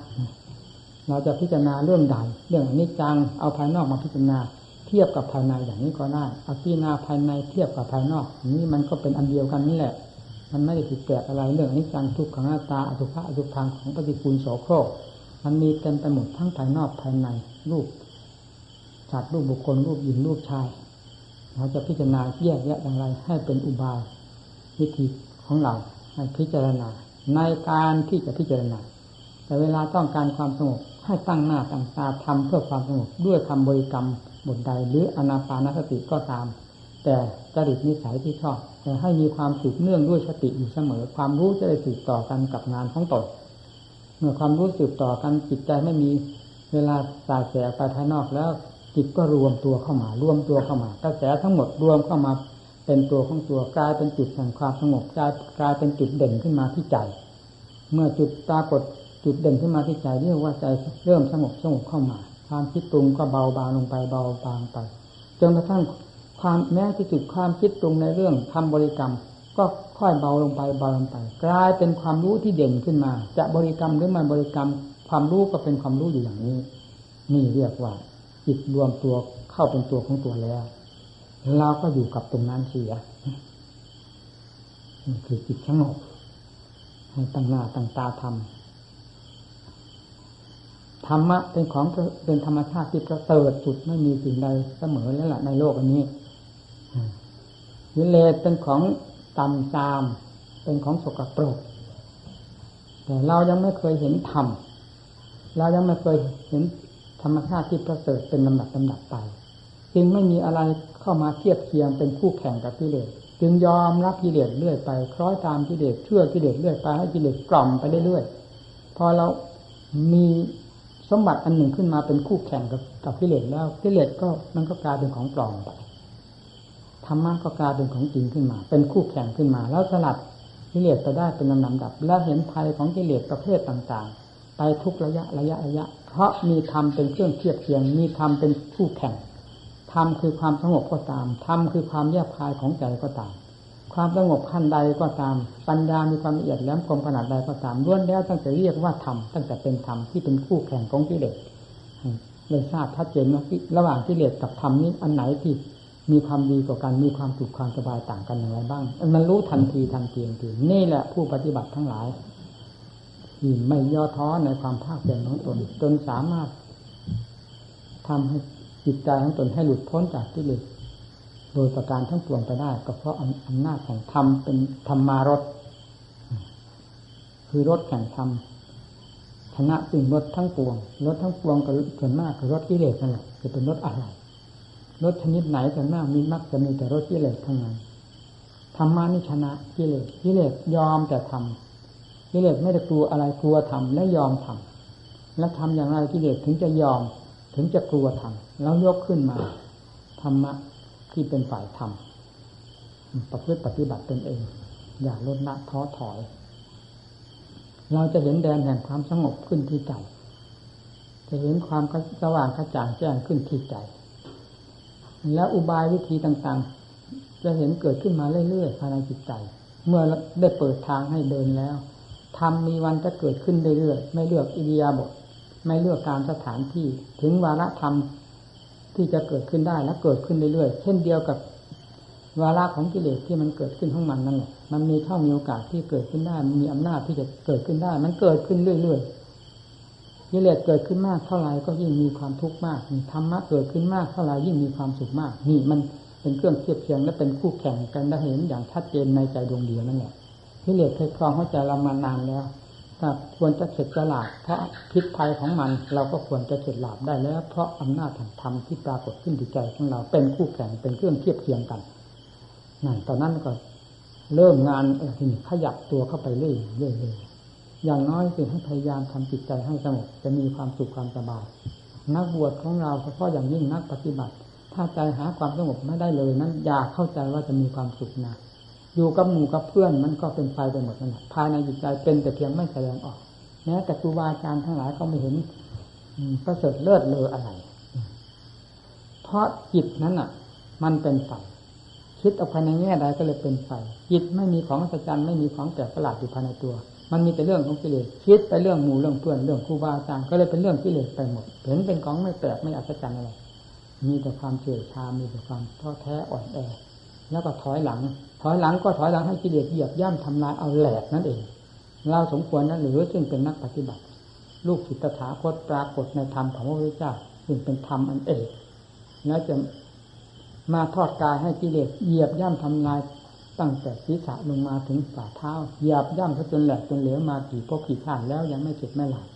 เราจะพิจารณาเรื่องใดเรื่องอนิจจังเอาภายนอกมาพิจารณา เทียบกับภายในอย่างนี้ก็ได้เอาพิจารณาภายในเทียบกับภายนอกนี้มันก็เป็นอันเดียวกันนี่แหละ มันไม่ได้ผิดแปลกอะไรเรื่องอนิจจังทุกขังหน้าตาอสุภะอสุพังของปฏิกูลโสโครก มันมีเต็มไปหมดทั้งภายนอกภายใน รูปสัตว์รูปบุคคลรูปหญิงรูปชายเราจะพิจารณาแยกแยะอย่างไร ให้เป็นอุบายวิธีของเราให้พิจารณา ในการที่จะพิจารณา แต่เวลาต้องการความสงบให้ตั้งหน้าตั้งตาทำเพื่อความสงบด้วยคำบริกรรมบทใดหรืออนาปานสติก็ตาม แต่จริตนิสัยที่ชอบ แต่ให้มีความสืบเนื่องด้วยสติอยู่เสมอ ความรู้จะได้สืบต่อกันกับงานของตน เมื่อความรู้สืบต่อกันจิตใจไม่มีเวลาสายแสไปภายนอกแล้วจิตก็รวมตัวเข้ามารวมตัวเข้ามากระแสทั้งหมดรวมเข้ามาเป็นตัวของตัวกลายเป็นจุดแห่งความสงบกลายกลายเป็นจุดเด่นขึ้นมาที่ใจ เมื่อจุดปรากฏจุดเด่นขึ้นมาที่ใจเรียกว่าใจเริ่มสงบสงบเข้ามา ความคิดปรุงก็เบาบางลงไปเบาบางไปจนกระทั่งความแม้ที่จุดความคิดปรุงในเรื่องทำบริกรรม ก็ค่อยเบาลงไปเบาลงไปกลายเป็นความรู้ที่เด่นขึ้นมา จะบริกรรมหรือไม่บริกรรม ความรู้ก็เป็นความรู้อยู่อย่างนี้ นี่เรียกว่า จิตรวมตัวเข้าเป็นตัวของตัวแล้วเราก็อยู่กับตรงนั้นเสียนี่คือจิตสงบให้ตั้งหน้าตั้งตาทำธรรมะเป็นของเป็นธรรมชาติที่ประเสริฐสุดไม่มีสิ่งใดเสมอแล้วล่ะในโลกอันนี้วิเลศเป็นของ ต่ำซาม เป็นของสกปรกแต่เรายังไม่เคยเห็นธรรมเรายังไม่เคยเห็นธรรมชาติที่ประเสริฐเป็นลำดับลำดับไป จึงไม่มีอะไรเข้ามาเทียบเทียงเป็นคู่แข่งกับกิเลสจึงยอมรับกิเลสเรื่อยไปคล้อยตามกิเลสเชื่อกิเลสเรื่อยไปให้กิเลสกล่อมไปเรื่อยๆพอเรามีสมบัติอันหนึ่งขึ้นมาเป็นคู่แข่งกับกับกิเลสแล้วกิเลสก็มันก็กลายเป็นของปลอมไป ธรรมะก็กลายเป็นของจริงขึ้นมา เป็นคู่แข่งขึ้นมา แล้วสลัดกิเลสไปได้เป็นลำดับ และเห็นภัยของกิเลสประเภทต่างๆ ไปทุกระยะระยะระยะ เพราะมีธรรมเป็นเครื่องเทียบเทียง มีธรรมเป็นคู่แข่งธรรมคือความสงบก็ตามธรรมคือความแยบคายของใจก็ตาม ความสงบขั้นใดก็ตาม ปัญญามีความละเอียดแหลมคมขนาดใดก็ตามล้วนแล้วตั้งแต่เรียกว่าธรรมตั้งแต่เป็นธรรมที่เป็นคู่แข่งของกิเลสเลยทราบชัดเจนว่าระหว่างกิเลสกับธรรมนี้อันไหนที่ มีความดีกว่ากันมีความสุขความสบายต่างกันอย่างไรบ้าง มันรู้ทันทีทันทีทันทีนี่แหละผู้ปฏิบัติทั้งหลายที่ไม่ย่อท้อในความภาคเพียรของตน จนสามารถทำให้จิตใจของตนให้หลุดพ้นจากกิเลสโดยประการทั้งปวงไปได้ ก็เพราะอำนาจแห่งธรรมเป็นธรรมารถคือรถแห่งธรรมชนะสิ่งรถทั้งปวงรถทั้งปวงก็ส่วนมากคือรถกิเลสนั่นแหละจะเป็นรถอะไร รถชนิดไหนส่วนมากมีมักจะมีแต่รถกิเลสทั้งนั้นธรรมานิชนะกิเลสกิเลสยอมแต่ทำกิเลสไม่ได้กลัวอะไรกลัวทำและยอมทำและทำอย่างไรกิเลสถึงจะยอม ถึงจะกลัวทำแล้วยกขึ้นมาธรรมะที่เป็นฝ่ายธรรมประพฤติปฏิบัติตนเอง อย่าลดละท้อถอย เราจะเห็นแดนแห่งความสงบขึ้นที่ใจจะเห็นความสว่างกระจ่างแจ้งขึ้นที่ใจ แล้วอุบายวิธีต่างๆ จะเห็นเกิดขึ้นมาเรื่อยๆภายในจิตใจ เมื่อได้เปิดทางให้เดินแล้วทำมีวันจะเกิดขึ้นเรื่อยๆไม่เลือกอิริยาบถไม่เลือกการสถานที่ถึงวาระธรรมที่จะเกิดขึ้นได้และเกิดขึ้นเรื่อยๆเช่นเดียวกับวาระของกิเลสที่มันเกิดขึ้นของมันนั่นแหละมันมีช่องมีโอกาสที่เกิดขึ้นได้มันมีอำนาจที่จะเกิดขึ้นได้ มันเกิดขึ้นเรื่อยๆ กิเลสเกิดขึ้นมากเท่าไหร่ก็ยิ่งมีความทุกข์มากธรรมะเกิดขึ้นมากเท่าไหร่ยิ่งมีความสุขมาก นี่มันเป็นเครื่องเทียบเทียงและเป็นคู่แข่งกันได้เห็นอย่างชัดเจนในใจดวงเดียวนั่นแหละกิเลสเคยครองหัวใจเรามานานแล้วถ้าควรจะเฉดฉลาดเพราะพิษภัยของมันเราก็ควรจะเฉดหลาบได้แล้ว เพราะอำนาจแห่งธรรมที่ปรากฏขึ้นในใจของเราเป็นคู่แข่งเป็นเครื่องเทียบเทียงกันนั่นตอนนั้นก็เริ่มงานทีนี้ขยับตัวเข้าไปเรื่อยเรื่ อย่างน้อยคือให้พยายามทำจิตใจให้สงบจะมีความสุขความสบาย นักบวชของเราเฉพาะอย่างยิ่งนักปฏิบัติ ถ้าใจหาความสงบไม่ได้เลยนั้นอย่าเข้าใจว่าจะมีความสุขนะอยู่กับหมู่กับเพื่อนมันก็เป็นไฟไปหมดนั่นแหละภายในจิตใจเป็นแต่เพียงไม่แสดงออกแม้แต่ครูบาอาจารย์ทั้งหลายก็ไม่เห็นประเสริฐเลิศเลออะไร เพราะจิตนั้นอะ มันเป็นไฟคิดออกภายในแง่ใดก็เลยเป็นไฟจิตไม่มีของสัจจันไม่มีของแปลกประหลาดอยู่ภายในตัว มันมีแต่เรื่องของกิเลสคิดไปเรื่องหมู่เรื่องเพื่อนเรื่องครูบาอาจารย์ก็เลยเป็นเรื่องกิเลสไปหมดเห็นเป็นของไม่แปลกไม่อัศจรรย์อะไรมีแต่ความเฉื่อยชา มีแต่ความท้อแท้อ่อนแอ แล้วก็ถอยหลัง ถอยหลังก็ถอยหลังให้กิเลสเหยียบย่ำทำลายเอาแหลกนั่นเอง เราสมควรนั้นหรือซึ่งเป็นนักปฏิบัติ ลูกศิษย์ตถาคตปรากฏในธรรมของพระพุทธเจ้าซึ่งเป็นธรรมอันเอกแล้วจะมาทอดกายให้กิเลสเหยียบย่ำทำลาย ตั้งแต่ศีรษะลงมาถึงฝ่าเท้าหยียบย่ำจนแหลกจนเหลวมากี่พวกกี่ข้านแล้วยังไม่เจ็บไม่หลับ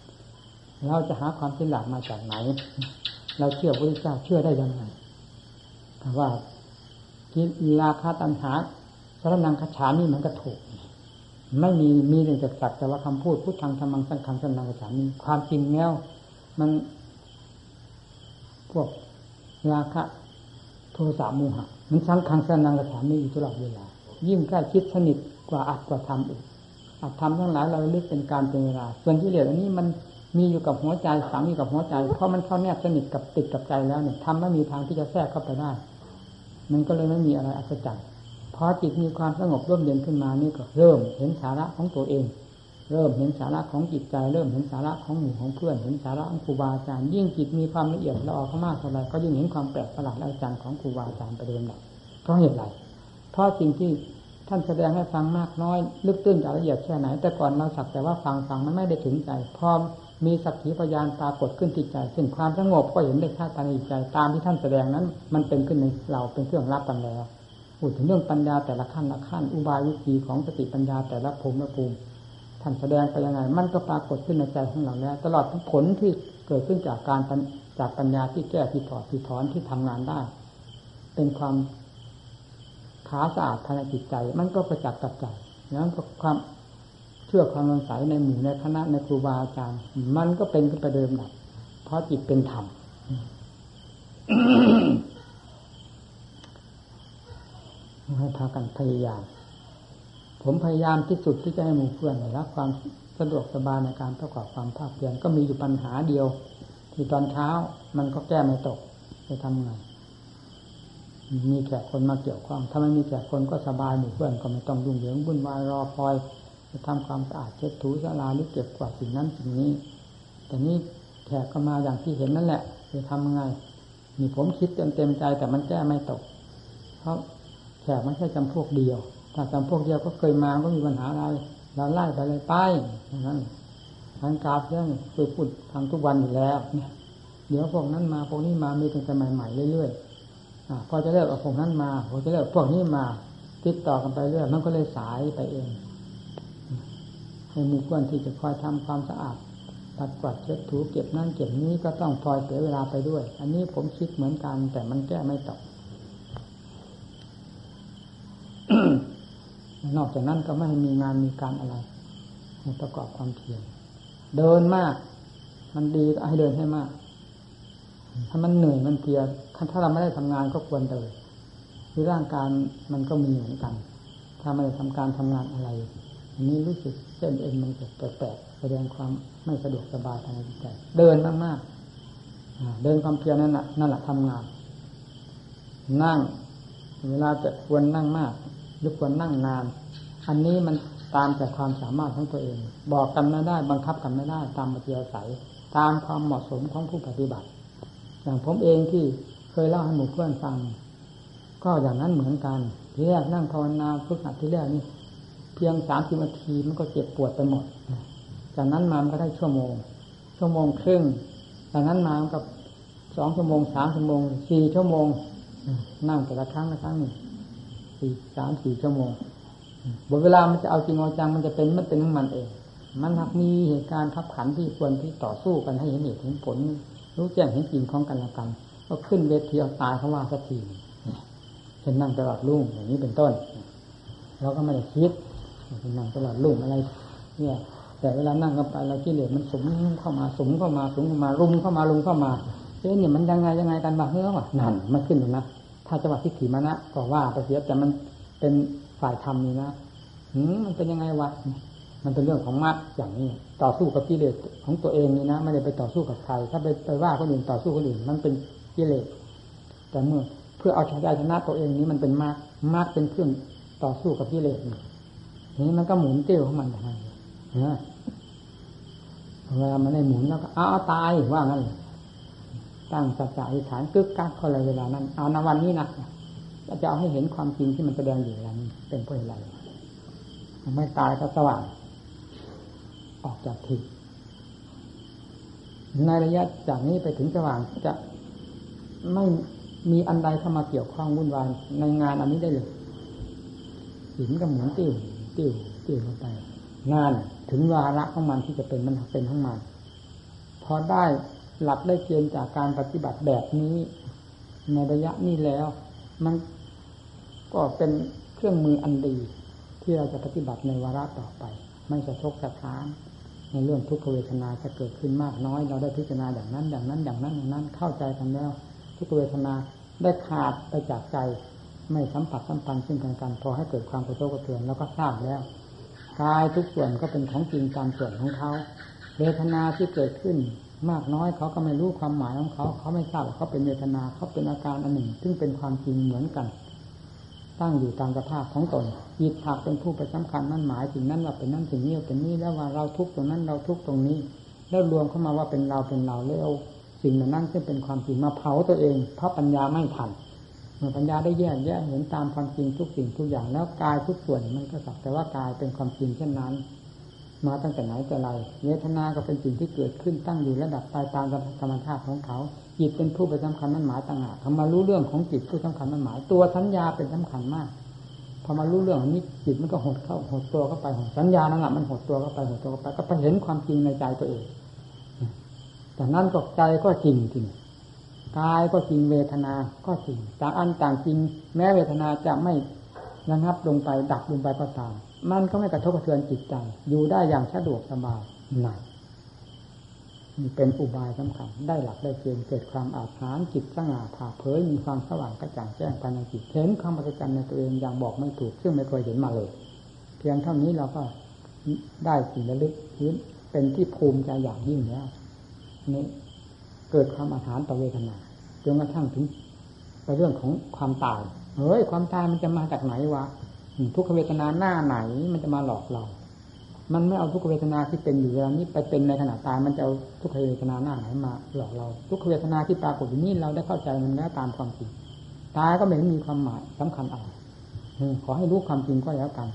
เราจะหาความเป็นหลักมาจากไหน เราเชื่อพระเจ้าเชื่อได้ยังไงว่าที่ราคาตัณหาสารนังคาฉานี่มันก็ถูก ไม่มีมีเรื่องจากสักแต่ว่าคำพูดพูดทางธรรมังสังขังสนังคาฉานี่ความจริงแล้วมัน พวกราคะโทสะโมหะมันสังขังสนังคาฉานี่อยู่ตลอดเวลา ยิ่งใกล้คิดสนิทกว่าอัดกว่าทำอีกอัดทำทั้งหลายเราเลือกเป็นการเป็นเวลา ส่วนที่เหลืออันนี้มันมีอยู่กับหัวใจฝังอยู่กับหัวใจ เพราะมันเข้าแนบสนิทกับติดกับใจแล้วเนี่ยทำไม่มีทางที่จะแทรกเข้าไปได้ มันก็เลยไม่มีอะไรอัศจรรย์พอจิตมีความสงบร่มเย็นขึ้นมานี่ก็เริ่มเห็นสาระของตัวเอง เริ่มเห็นสาระของจิตใจ เริ่มเห็นสาระของหมู่ของเพื่อน เห็นสาระของครูบาอาจารย์ ยิ่งจิตมีความละเอียดละออเข้ามากเท่าไรก็ยิ่งเห็นความแปลกประหลาดอาจารย์ของครูบาอาจารย์ไปเดิมหลักเพราะเหตุไร เพราะสิ่งที่ท่านแสดงให้ฟังมากน้อย ลึกตื้นจากละเอียดแค่ไหน แต่ก่อนเราสักแต่ว่าฟังฟังมันไม่ได้ถึงใจ พอมีสักขีพยานปรากฏขึ้นที่ใจ ซึ่งความสงบก็เห็นได้ชัดในใจ ตามที่ท่านแสดงนั้น มันเป็นขึ้นในเราเป็นเครื่องรับกันแล้วพูดถึงเรื่องปัญญาแต่ละขั้นละขั้น อุบายวิธีของสติปัญญาแต่ละภูมิละภูมิท่านแสดงไปยังไง มันก็ปรากฏขึ้นในใจของเราแล้ว ตลอดทั้งผลที่เกิดขึ้นจากการจากปัญญาที่แก้ที่ถอดที่ถอนที่ทำงานได้ เป็นความ ขาสะอาดภายในจิตใจ มันก็ประจักษ์กับใจแล้วก็ความเชื่อความสงสัยในหมู่ในคณะในครูบาอาจารย์ มันก็เป็นขึ้นไปเดิมหนักเพราะจิตเป็นธรรมให้พากันพยายาม ผมพยายามที่สุดที่จะให้หมู่เพื่อนรับความสะดวกสบายในการประกอบความภาคเพียรก็มีอยู่ปัญหาเดียว ที่ตอนเช้ามันก็แก้ไม่ตกจะทำไง มีแขกคนมาเกี่ยวข้องถ้าไม่มีแขกคนก็สบายหมู่เพื่อนก็ไม่ต้องยุ่งเหยิงวุ่นวายรอคอยจะทำความสะอาดเช็ดถูสลาหรือเก็บกวาดสิ่งนั้นสิ่งนี้ แต่นี้แขกก็มาอย่างที่เห็นนั่นแหละจะทำยังไงมีผมคิดเต็มเต็มใจแต่มันแก้ไม่ตก เพราะแขกไม่ใช่จำพวกเดียว ถ้าจำพวกเดียวก็เคยมาก็มีปัญหาอะไรเราไล่ไปเลยไปอย่างนั้นทางกราฟเรื่องเคยพูดทางทุกวันอยู่แล้วเนี่ยเดี๋ยวพวกนั้นมาพวกนี้มามีตั้งแต่ใหม่ๆเรื่อยๆ พอจะเลิกเอาพวกนั้นมาพอจะเลิกพวกนี้มาติดต่อกันไปเรื่อยมันก็เลยสายไปเอง ให้มีควรที่จะคอยทำความสะอาดปัดกวาดเช็ดถูเก็บนั่นเก็บนี้ก็ต้องพลอยเสียเวลาไปด้วย อันนี้ผมคิดเหมือนกัน แต่มันแก้ไม่ตกนอกจากนั้นก็ไม่มีงานมีการอะไรประกอบความเพียรเดินมาก มันดีก็ให้เดินให้มาก ถ้ามันเหนื่อยมันเพลียถ้าเราไม่ได้ทำงานก็ควรเดินคือร่างกายมันก็มีเหมือนกัน ถ้าไม่ได้ทำการทำงานอะไร อันนี้รู้สึกเส้นเอ็นมันแปลกๆแสดงความไม่สะดวกสบายทางจิตใจ เดินมากๆเดินความเพียรนั่นแหละนั่นแหละทำงาน นั่ง เวลาจะควรนั่งมาก หรือควรนั่งนาน อันนี้มันตามแต่ความสามารถของตัวเอง บอกกันไม่ได้ บังคับกันไม่ได้ ตามปัจจัยสายตามความเหมาะสมของผู้ปฏิบัติ อย่างผมเองที่เคยเล่าให้หมู่เพื่อนฟัง ก็อย่างนั้นเหมือนกัน ทีแรกนั่งภาวนาฝึกหัดที่แรกนี่เพียงสามสิบนาทีมันก็เจ็บปวดไปหมด จากนั้นมามันก็ได้ชั่วโมง ชั่วโมงครึ่ง จากนั้นมากับสองชั่วโมงสามชั่วโมงสี่ชั่วโมงนั่งแต่ละครั้งละครั้งหนึ่งสี่สามสี่ชั่วโมงบทเวลามันจะเอาจริงเอาจังมันจะเป็นมันเป็นของมันเอง มันหากมีเหตุการณ์ขับขันที่ควรที่ต่อสู้กันให้เห็นเหตุเห็นผล รู้แจ้งเห็นจริงของกันและกัน ก็ขึ้นเวทีเอาตายเขาว่าสักทีเช่นนั่งตลอดรุ่งอย่างนี้เป็นต้น เราก็ไม่ได้คิดนั่งตลอดรุ่งอะไร เนี่ย แต่เวลานั่งกันไปเรากิเลสมันสมเข้ามาสมเข้ามาสมเข้ามารุมเข้ามารุมเข้ามาเอ๊ะเนี่ยมันยังไงยังไงกันบ้างเฮ้ยว่ะนั่นมันขึ้นอยู่นะถ้าจังหวะที่ขี่มานะก็ว่าไปเสียแต่มันเป็นฝ่ายธรรมนี่นะมันเป็นยังไงวะ มันเป็นเรื่องของมรรคอย่างนี้ ต่อสู้กับกิเลสของตัวเองนี่นะไม่ได้ไปต่อสู้กับใครถ้าไปไปว่าคนอื่นต่อสู้คนอื่น มันเป็นกิเลสแต่เมื่อเพื่อเอาชนะชนะตัวเองนี้มันเป็นมรรคมรรคเป็นเครื่องต่อสู้กับกิเลสนี่นี้มันก็หมุนเตี้ยวของมันอย่างนี้นะเวลามันได้หมุนแล้วก็เอาตายว่างั้นตั้งสัจจะอธิษฐานกึกกักเขาเลยเวลานั้น เอาในวันนี้นะจะเอาให้เห็นความจริงที่มันแสดงอยู่แล้วเป็นเพราะอะไรไม่ตายก็สว่าง ออกจากทิศในระยะจากนี้ไปถึงสว่างจะไม่มีอันใดเข้ามาเกี่ยวข้องวุ่นวายในงานอันนี้ได้เลยหินก็หมุนติ้วติ้วติ้วลงไป งานถึงวาระของมันที่จะเป็นมันเป็นของมันพอได้หลักได้เกณฑ์จากการปฏิบัติแบบนี้ ในระยะนี้แล้ว มันก็เป็นเครื่องมืออันดี ที่เราจะปฏิบัติในวาระต่อไป ไม่สะทกสะท้าน ในเรื่องทุกขเวทนาจะเกิดขึ้นมากน้อย เราได้พิจารณาอย่างนั้น อย่างนั้นอย่างนั้นอย่างนั้นเข้าใจกันแล้ว ทุกขเวทนาได้ขาดไปจากใจไม่สัมผัสสัมพันธ์ซึ่งกันกันพอให้เกิดความกระทบกระเทือนแล้วก็ทราบแล้วกายทุกส่วนก็เป็นของจริงตามส่วนของเขาเวทนาที่เกิดขึ้นมากน้อยเขาก็ไม่รู้ความหมายของเขา เขาไม่ทราบว่าเขาเป็นเวทนาเขาเป็นอาการอันหนึ่ง ซึ่งเป็นความจริงเหมือนกัน ตั้งอยู่ตามสภาพของตนจิตหากเป็นผู้ไปสำคัญนั่นหมายถึงนั้นว่าเป็นนั่นถึงนี้เป็นนี้แล้วว่าเราทุกตรงนั้นเราทุกตรงนี้ แล้วรวมเข้ามาว่าเป็นเราเป็นเราแล้วสิ่งนั้นซึ่งเป็นความจริงมาเผาตัวเอง เพราะปัญญาไม่ทันเมื่อปัญญาได้แยกแยะเห็นตามความจริงทุกสิ่งทุกอย่างแล้วกายทุกส่วนมันก็สักแต่ว่ากายเป็นความจริงเช่นนั้น มาตั้งแต่ไหนแต่ไรเวทนาก็เป็นสิ่งที่เกิดขึ้นตั้งอยู่ระดับไปตามธรรมชาติของเขา จิตเป็นผู้ไปสำคัญมั่นหมายต่างหากทำมารู้เรื่องของจิตผู้สำคัญมั่นหมาย ตัวสัญญาเป็นสำคัญมากพอมารู้เรื่องนี้จิตมันก็หดเข้าหดตัวเข้าไปหดสัญญานั่นแหละมันหดตัวเข้าไปหดตัวเข้าไปก็ไปเห็นความจริงในใจตัวเองแต่นั้นก็ใจก็จริงจริงกายก็จริงเวทนาก็จริงต่างอันต่างจริง แม้เวทนาจะไม่ระงับลงไปดับลงไปก็ตามมันก็ไม่กระทบกระเทือนจิตใจ อยู่ได้อย่างสะดวกสบายหนัก เป็นอุบายสำคัญ ได้หลักได้เกณฑ์เกิดความอาถรรพ์จิตสง่าผ่าเผยมีความสว่างกระจ่างแจ้งภายในจิตเห็นความประจันในตัวเองอย่างบอกไม่ถูก ซึ่งไม่เคยเห็นมาเลย เพียงเท่านี้เราก็ได้สิ่งระลึกเป็นที่ภูมิใจอย่างยิ่งแล้วนี่เกิดความอาถรรพ์ต่อเวทนาจนกระทั่งถึงเรื่องของความตายเฮ้ยความตายมันจะมาจากไหนวะทุกขเวทนาหน้าไหนมันจะมาหลอกเรา มันไม่เอาทุกขเวทนาที่เป็นอยู่เวลานี้ไปเป็นในขณะตายมันจะเอาทุกขเวทนาหน้าไหนมาหลอกเรา ทุกขเวทนาที่ปรากฏอยู่นี่เราได้เข้าใจมันแล้วตามความจริงตายก็ไม่มีความหมายสำคัญอะไรขอให้รู้ความจริงก็แล้วกัน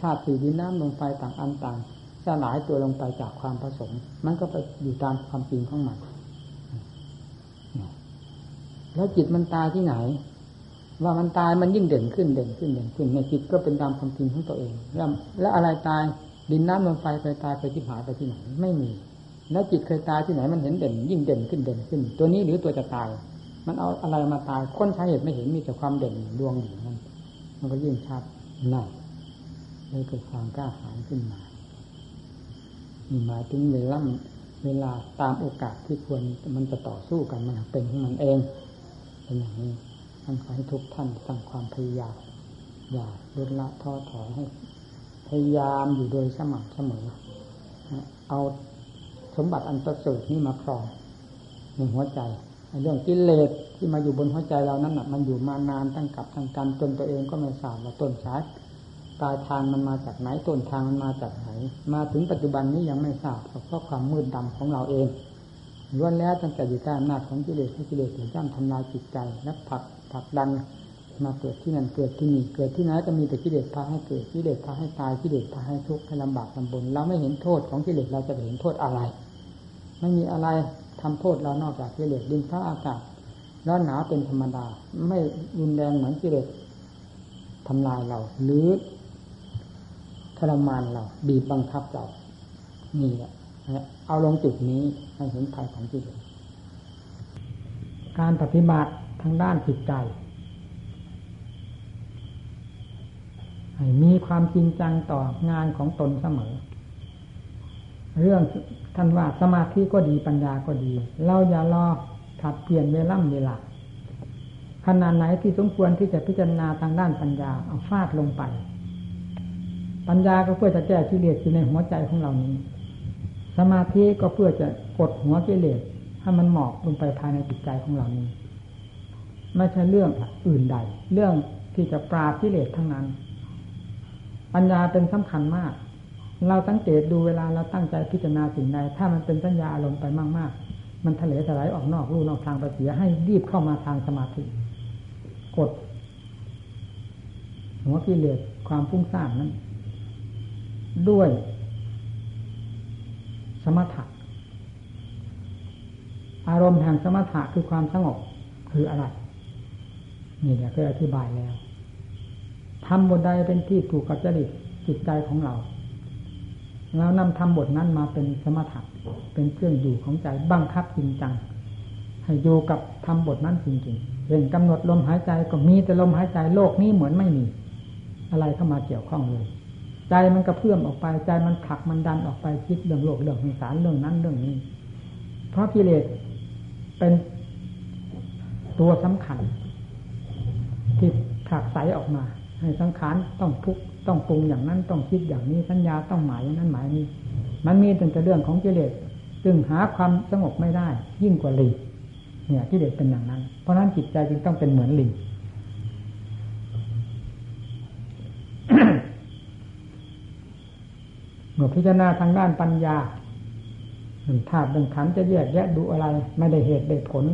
ธาตุสี่ดินน้ำลมไฟต่างอันต่างสลายตัวลงไปจากความผสม มันก็ไปอยู่ตามความจริงของมันแล้วจิตมันตายที่ไหน ว่ามันตายมันยิ่งเด่นขึ้นเด่นขึ้นเด่นขึ้นในจิตก็เป็นตามความจริงของตัวเอง แล้วแล้วอะไรตาย ดินน้ำลมไฟเคยตายเคยที่หายไปที่ไหน ไม่มี แล้วจิตเคยตายที่ไหนมันเห็นเด่น ยิ่งเด่นขึ้นเด่นขึ้น ตัวนี้หรือตัวจะตาย มันเอาอะไรมาตายค้นสาเหตุไม่เห็นมีแต่ความเด่นดวงอยู่นั้นมันก็ยิ่งชัดน่าเลยเกิดความกล้าหาญขึ้นมามีหมายถึงเวลาเวลาตามโอกาสที่ควรมันจะต่อสู้กันมันเป็นของมันเองเป็นอย่างนี้ท่านขอให้ทุกท่านตั้งความพยายามอย่าลดละท้อถอยให้ ยายามอยู่โดยสม่ำเสมอ เอาสมบัติอันประเสริฐนี้มาครองในหัวใจเรื่องกิเลสที่มาอยู่บนหัวใจเรานั้นมันอยู่มานานตั้งกับตั้งกันจนตัวเองก็ไม่ทราบว่าต้นสายปลายทางมันมาจากไหนต้นทางมันมาจากไหน มาถึงปัจจุบันนี้ยังไม่ทราบเพราะความมืดดำของเราเองล้วนแล้วตั้งแต่อยู่ใต้อำนาจของกิเลสที่กิเลสถึงย่ำทำลายจิตใจและผลักผลักดัน มาเกิดที่นั่นเกิดที่นี่เกิดที่ไหนจะมีแต่กิเลสพาให้เกิดกิเลสพาให้ตายกิเลสพาให้ทุกข์ให้ลำบากลำบนเราไม่เห็นโทษของกิเลสเราจะเห็นโทษอะไร ไม่มีอะไรทำโทษเรานอกจากกิเลสดินฟ้าอากาศร้อนหนาวเป็นธรรมดา ไม่รุนแรงเหมือนกิเลสทำลายเรา หรือทรมานเราบีบบังคับเรานี่แหละเอาลงจุดนี้ให้เห็นภัยของกิเลสการปฏิบัติทางด้านจิตใจให้ มีความจริงจังต่องานของตนเสมอ เรื่องท่านว่าสมาธิก็ดีปัญญาก็ดี เราอย่ารอถัดเปลี่ยนเวล่ำเวลาขนาดไหนที่สมควรที่จะพิจารณาทางด้านปัญญาเอาฟาดลงไป ปัญญาก็เพื่อจะแก้กิเลสอยู่ในหัวใจของเรานี้ สมาธิก็เพื่อจะกดหัวกิเลสให้มันหมอบลงไปภายในจิตใจของเรานี้ ไม่ใช่เรื่องอื่นใด เรื่องที่จะปราบกิเลสทั้งนั้น ปัญญาเป็นสำคัญมาก เราสังเกตดูเวลาเราตั้งใจพิจารณาสิ่งใดถ้ามันเป็นสัญญาอารมณ์ไปมาก ๆ มันทะเลถลายออกนอกรูนอกทางไปเสียให้รีบเข้ามาทางสมาธิกดหัวกิเลสความฟุ้งซ่านนั้น ด้วย สมถะอารมณ์แห่งสมถะคือความสงบคืออะไร นี่เนี่ยเคยอธิบายแล้วำบทใดเป็นที่ถูกกับจริตจิตใจของเราเรานำทำบทนั้นมาเป็นสมถะเป็นเครื่องอยู่ของใจบังคับจริงจังให้อยู่กับทำบทนั้นจริงๆเช่นกำหนดลมหายใจก็มีแต่ลมหายใจโลกนี้เหมือนไม่มี อะไรเข้ามาเกี่ยวข้องเลยใจมันกระเพื่อมออกไปใจมันผลักมันดันออกไปคิดเรื่องโลกเรื่องสงสารเรื่องนั้นเรื่องนี้ เพราะกิเลสเป็นตัวสำคัญที่ผลักใสออกมา ให้สังขารต้องทุกต้องปรุงอย่างนั้นต้องคิดอย่างนี้สัญญาต้องหมายอย่างนั้นหมายนี้ มันมีแต่เรื่องของกิเลสซึ่งหาความสงบไม่ได้ ยิ่งกว่าลิงเนี่ยที่เด็กเป็นอย่างนั้น เพราะนั้นจิตใจจึงต้องเป็นเหมือนลิงเมื่อพิจารณาทางด้านปัญญาธาตุดังขันจะแยกแยะดูอะไร ไม่ได้เหตุได้ผล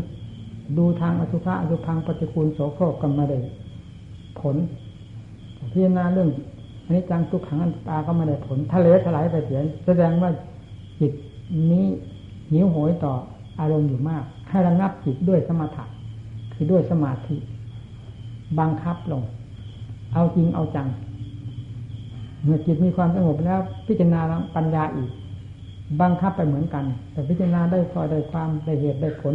ดูทางอสุภะอสุพังปฏิคูลโสโครกก็ไม่ได้ผล พิจารณาเรื่องอันนี้จังทุกขังอันตาก็ไม่ได้ผลทะเลถลายไปเสียแสดงว่าจิตนี้หิวโหยต่ออารมณ์อยู่มากให้ระงับจิตด้วยสมาธิคือด้วยสมาธิ บังคับลง เอาจริงเอาจัง เมื่อจิตมีความสงบแล้ว พิจารณาปัญญาอีก บังคับไปเหมือนกัน แต่พิจารณาได้พอได้ความได้เหตุได้ผล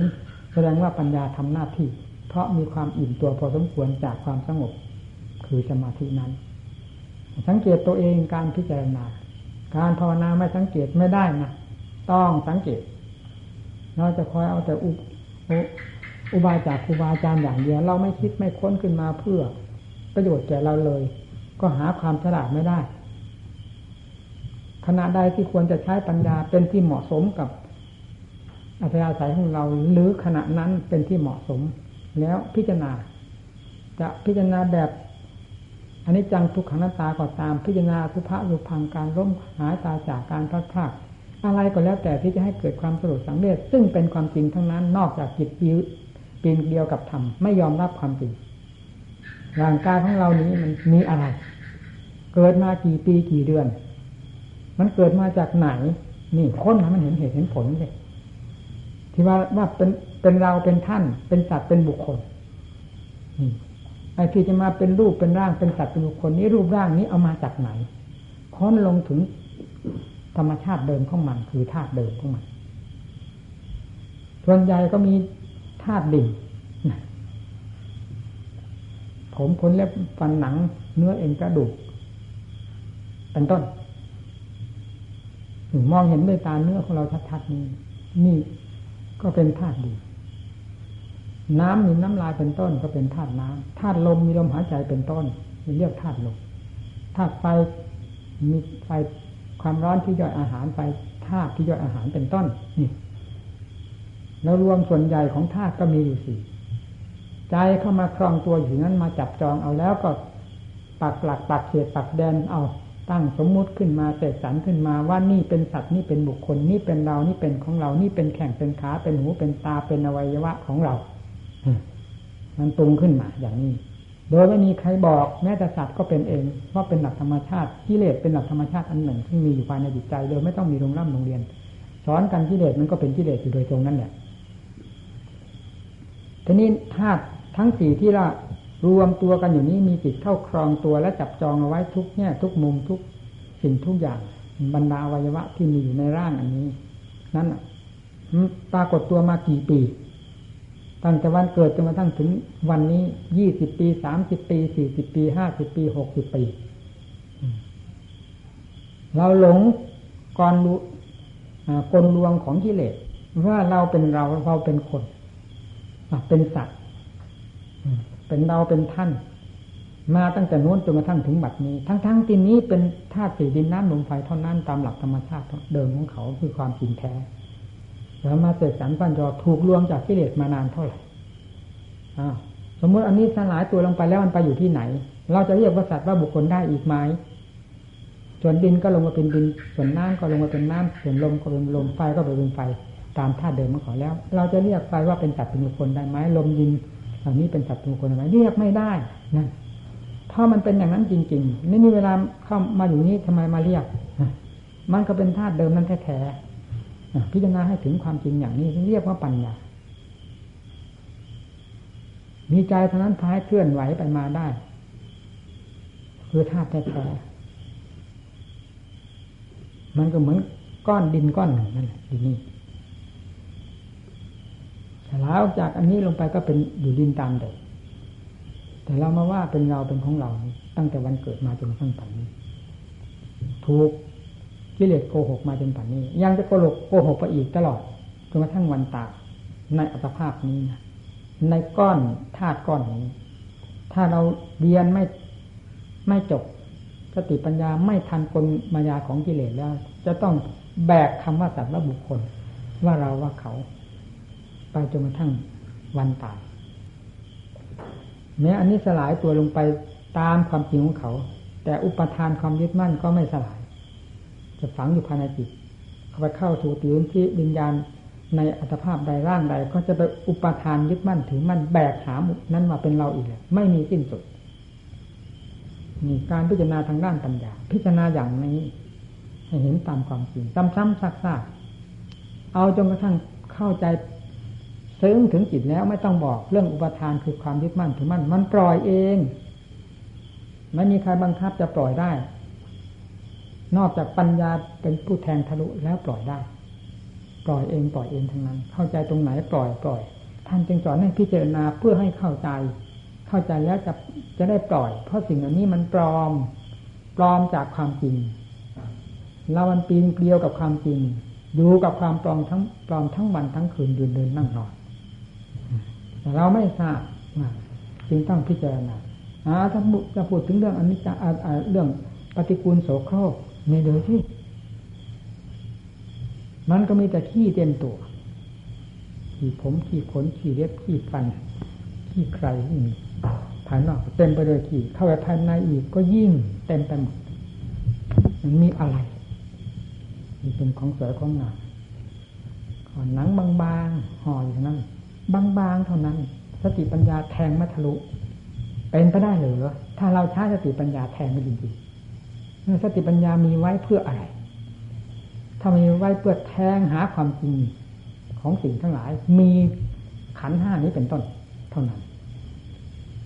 แสดงว่าปัญญาทำหน้าที่ เพราะมีความอิ่มตัวพอสมควรจากความสงบ คือสมาธินั้น สังเกตตัวเองการพิจารณา การภาวนาไม่สังเกตไม่ได้นะต้องสังเกต เราจะคอยเอาแต่อุอุบายจากครูบาอาจารย์อย่างเดียวเราไม่คิดไม่ค้นขึ้นมาเพื่อ ประโยชน์แก่เราเลย ก็หาความฉลาดไม่ได้ ขณะใดที่ควรจะใช้ปัญญาเป็นที่เหมาะสมกับอัธยาศัยของเราหรือขณะนั้นเป็นที่เหมาะสม แล้วพิจารณา จะพิจารณาแบบ อันนี้จังทุกขังนาตตาก็ตามพิจารณาสุภาสุพังการร่มหายตาจากการพลาดพาดอะไรก็แล้วแต่ที่จะให้เกิดความสรุปสังเวชซึ่งเป็นความจริงทั้งนั้นนอกจากจิตปีนเดียวกับธรรมไม่ยอมรับความจริงร่างกายของเรานี้มันมีอะไร เกิดมากี่ปีกี่เดือน มันเกิดมาจากไหน นี่ค้นมันเห็นเหตุเห็นผลเลยที่ว่าว่าเป็นเป็นเราเป็นท่าน เป็นสัตว์เป็นบุคคล ไอ้ที่จะมาเป็นรูปเป็นร่างเป็นสัตว์เป็นบุคคลนี้รูปร่างนี้เอามาจากไหนค้นลงถึงธรรมชาติเดิมของมัน คือธาตุเดิมของมันส่วนใหญ่ก็มีธาตุดินผมขนเล็บฟันหนัง เนื้อเอ็นกระดูก เป็นต้นมองเห็นด้วยตาเนื้อของเราชัดๆนี้นี่ก็เป็นธาตุดิน น้ำมีน้ำลายเป็นต้นก็เป็นธาตุน้ำธาตุลมมีลมหายใจเป็นต้นเรียกธาตุลมธาตุไฟมีไฟความร้อนที่ย่อยอาหารไฟธาตุที่ย่อยอาหารเป็นต้นนี่แล้วรวมส่วนใหญ่ของธาตุก็มีอยู่สี่ใจเข้ามาครองตัวอยู่นั้นมาจับจองเอาแล้วก็ปักหลักปักเขตปักแดนเอาตั้งสมมุติขึ้นมาเสกสรรขึ้นมาว่านี่เป็นสัตว์นี่เป็นบุคคลนี่เป็นเรานี่เป็นของเรานี่เป็นแข่งเป็นขาเป็นหูเป็นตาเป็นอวัยวะของเรา มันตรงขึ้นมาอย่างนี้ โดยไม่มีใครบอกแม้แต่สัตว์ก็เป็นเองว่าเป็นหลักธรรมชาติกิเลสเป็นหลักธรรมชาติอันหนึ่งที่มีอยู่ภายในจิตใจโดยไม่ต้องมีโรงร่ำโรงเรียนสอนกันกิเลสมันก็เป็นกิเลสอยู่โดยตรงนั้นแหละทีนี้ธาตุทั้งสี่ที่ละรวมตัวกันอยู่นี้มีจิตเข้าครองตัวและจับจองเอาไว้ทุกแง่ทุกมุมทุกสิ่งทุกอย่างบรรดาวัยวะที่มีอยู่ในร่างอันนี้ นั้นปรากฏตัวมากี่ปี ตั้งแต่วันเกิดจนกระทั่งถึงวันนี้ยี่สิบปีสามสิบปีสี่สิบปีห้าสิบปีหกสิบปี เราหลงก่อนรู้กลลวงของกิเลสว่าเราเป็นเราเราเป็นคนเป็นสัตว์เป็นเราเป็นท่าน มาตั้งแต่นู้นจนกระทั่งถึงบัดนี้ ทั้งๆทที่นี้เป็นธาตุสี่ดินน้ำลมไฟเท่านั้นตามหลักธรรมชาติเดิมของเขาคือความจริงแท้ แล้วมาเสกสรรปัญญาถูกลวงจากกิเลสมานานเท่าไหร่สมมติอันนี้สลายตัวลงไปแล้วมันไปอยู่ที่ไหน เราจะเรียกว่าสัตว์ว่าบุคคลได้อีกไหมส่วนดินก็ลงมาเป็นดิน ส่วนน้ำก็ลงมาเป็นน้ำส่วนลมก็เป็นลมไฟก็เป็นไฟตามธาตุเดิมของเขาแล้ว เราจะเรียกไฟว่าเป็นสัตว์เป็นบุคคลได้ไหมลมดินเหล่านี้เป็นสัตว์เป็นบุคคลได้ไหมเรียกไม่ได้นั่นถ้ามันเป็นอย่างนั้นจริง ๆ ไม่มีเวลาเข้ามาอยู่นี้ทำไมมาเรียกมันก็เป็นธาตุเดิมนั้นแท้ๆ พิจารณาให้ถึงความจริงอย่างนี้เรียกว่าปัญญา มีใจเท่านั้นพายเคลื่อนไหวไปมาได้ คือธาตุแท้ๆมันก็เหมือนก้อนดินก้อนหนึ่งนั่นแหละดินนี้แล้วจากอันนี้ลงไปก็เป็นอยู่ดินตามเดิมแต่เรามาว่าเป็นเราเป็นของเรา ตั้งแต่วันเกิดมาจนกระทั่งปัจจุบันถูก กิเลสโกหกมาจนป่านนี้ ยังจะโกหกโกหกไปอีกตลอดจนกระทั่งวันตายในอัตภาพนี้นะในก้อนธาตุก้อนนี้ ถ้าเราเรียนไม่ไม่จบสติปัญญาไม่ทันกลมายาของกิเลสแล้ว จะต้องแบกคำว่าสัตว์ว่าบุคคล ว่าเราว่าเขา ไปจนกระทั่งวันตายแม้อันนี้สลายตัวลงไปตามความจริงของเขา แต่อุปทานความยึดมั่นก็ไม่สลาย จะฝังอยู่ภายในจิตเข้าไปเข้าสู่ติวที่วิญญาณในอัตภาพใดร่างใด ก็จะไปอุปทานยึดมั่นถือมั่นแบกหามุนั้นมาเป็นเราอีกเลยไม่มีสิ้นสุดนี่การพิจารณาทางด้านปัญญา พิจารณาอย่างนี้ ให้เห็นตามความจริงซ้ำๆซักๆเอาจนกระทั่งเข้าใจซึ้งถึงจิตแล้วไม่ต้องบอกเรื่องอุปทานคือความยึดมั่นถือมั่นมันปล่อยเอง ไม่มีใครบังคับจะปล่อยได้ นอกจากปัญญาเป็นผู้แทงทะลุแล้วปล่อยได้ ปล่อยเองปล่อยเองทั้งนั้น เข้าใจตรงไหนปล่อยปล่อย ท่านจึงสอนให้พิจารณาเพื่อให้เข้าใจ เข้าใจแล้วจะจะได้ปล่อย เพราะสิ่งเหล่านี้มันปลอม ปลอมจากความจริงเรามันปีนเกลียวกับความจริงอยู่กับความปลอมทั้งปลอมทั้งวันทั้งคืนยืนเดินนั่งนอนเราไม่ทราบจึงต้องพิจารณาถ้าจะพูดถึงเรื่องอันนี้จะเรื่องปฏิกูลโสโครก นี่ดูที่มันก็มีแต่ขี้เต็มตัวขี้ผมขี้ขนขี้เล็บขี้ฟันขี้ใครที่มีภายนอกเต็มไปด้วยขี้เข้าไปภายในอีกก็ยิ่งเต็มไปหมดมันมีอะไรนี่เป็นของสวยของงามขอหนังบางๆห่ออยู่นั้นบางๆเท่านั้น สติปัญญาแทงมัทะลุเป็นไปได้หรือถ้าเราใช้สติปัญญาแทงไม่จริง สติปัญญามีไว้เพื่ออะไร ถ้ามีไว้เพื่อแทงหาความจริงของสิ่งทั้งหลาย มีขันห้านี้เป็นต้น เท่านั้น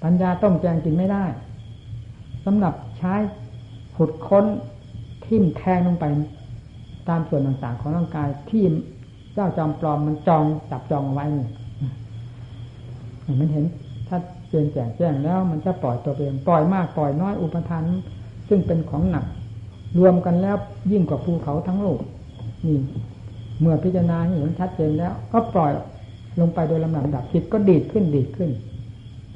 ปัญญาต้มแจงกินไม่ได้สำหรับใช้ขุดค้นทิ่มแทงลงไป ตามส่วนต่างๆของร่างกายที่เจ้าจอมปลอมมันจองจับจองไว้นี่มันเห็นถ้าเจนแจงแจ้งแล้ว มันจะปล่อยตัวเองปล่อยมากปล่อยน้อยอุปทาน ซึ่งเป็นของหนัก รวมกันแล้วยิ่งกว่าภูเขาทั้งโลกนี่เมื่อพิจารณาเห็นชัดเจนแล้ว ก็ปล่อยลงไปโดยลำดับดับจิตก็ดีดขึ้นดีดขึ้น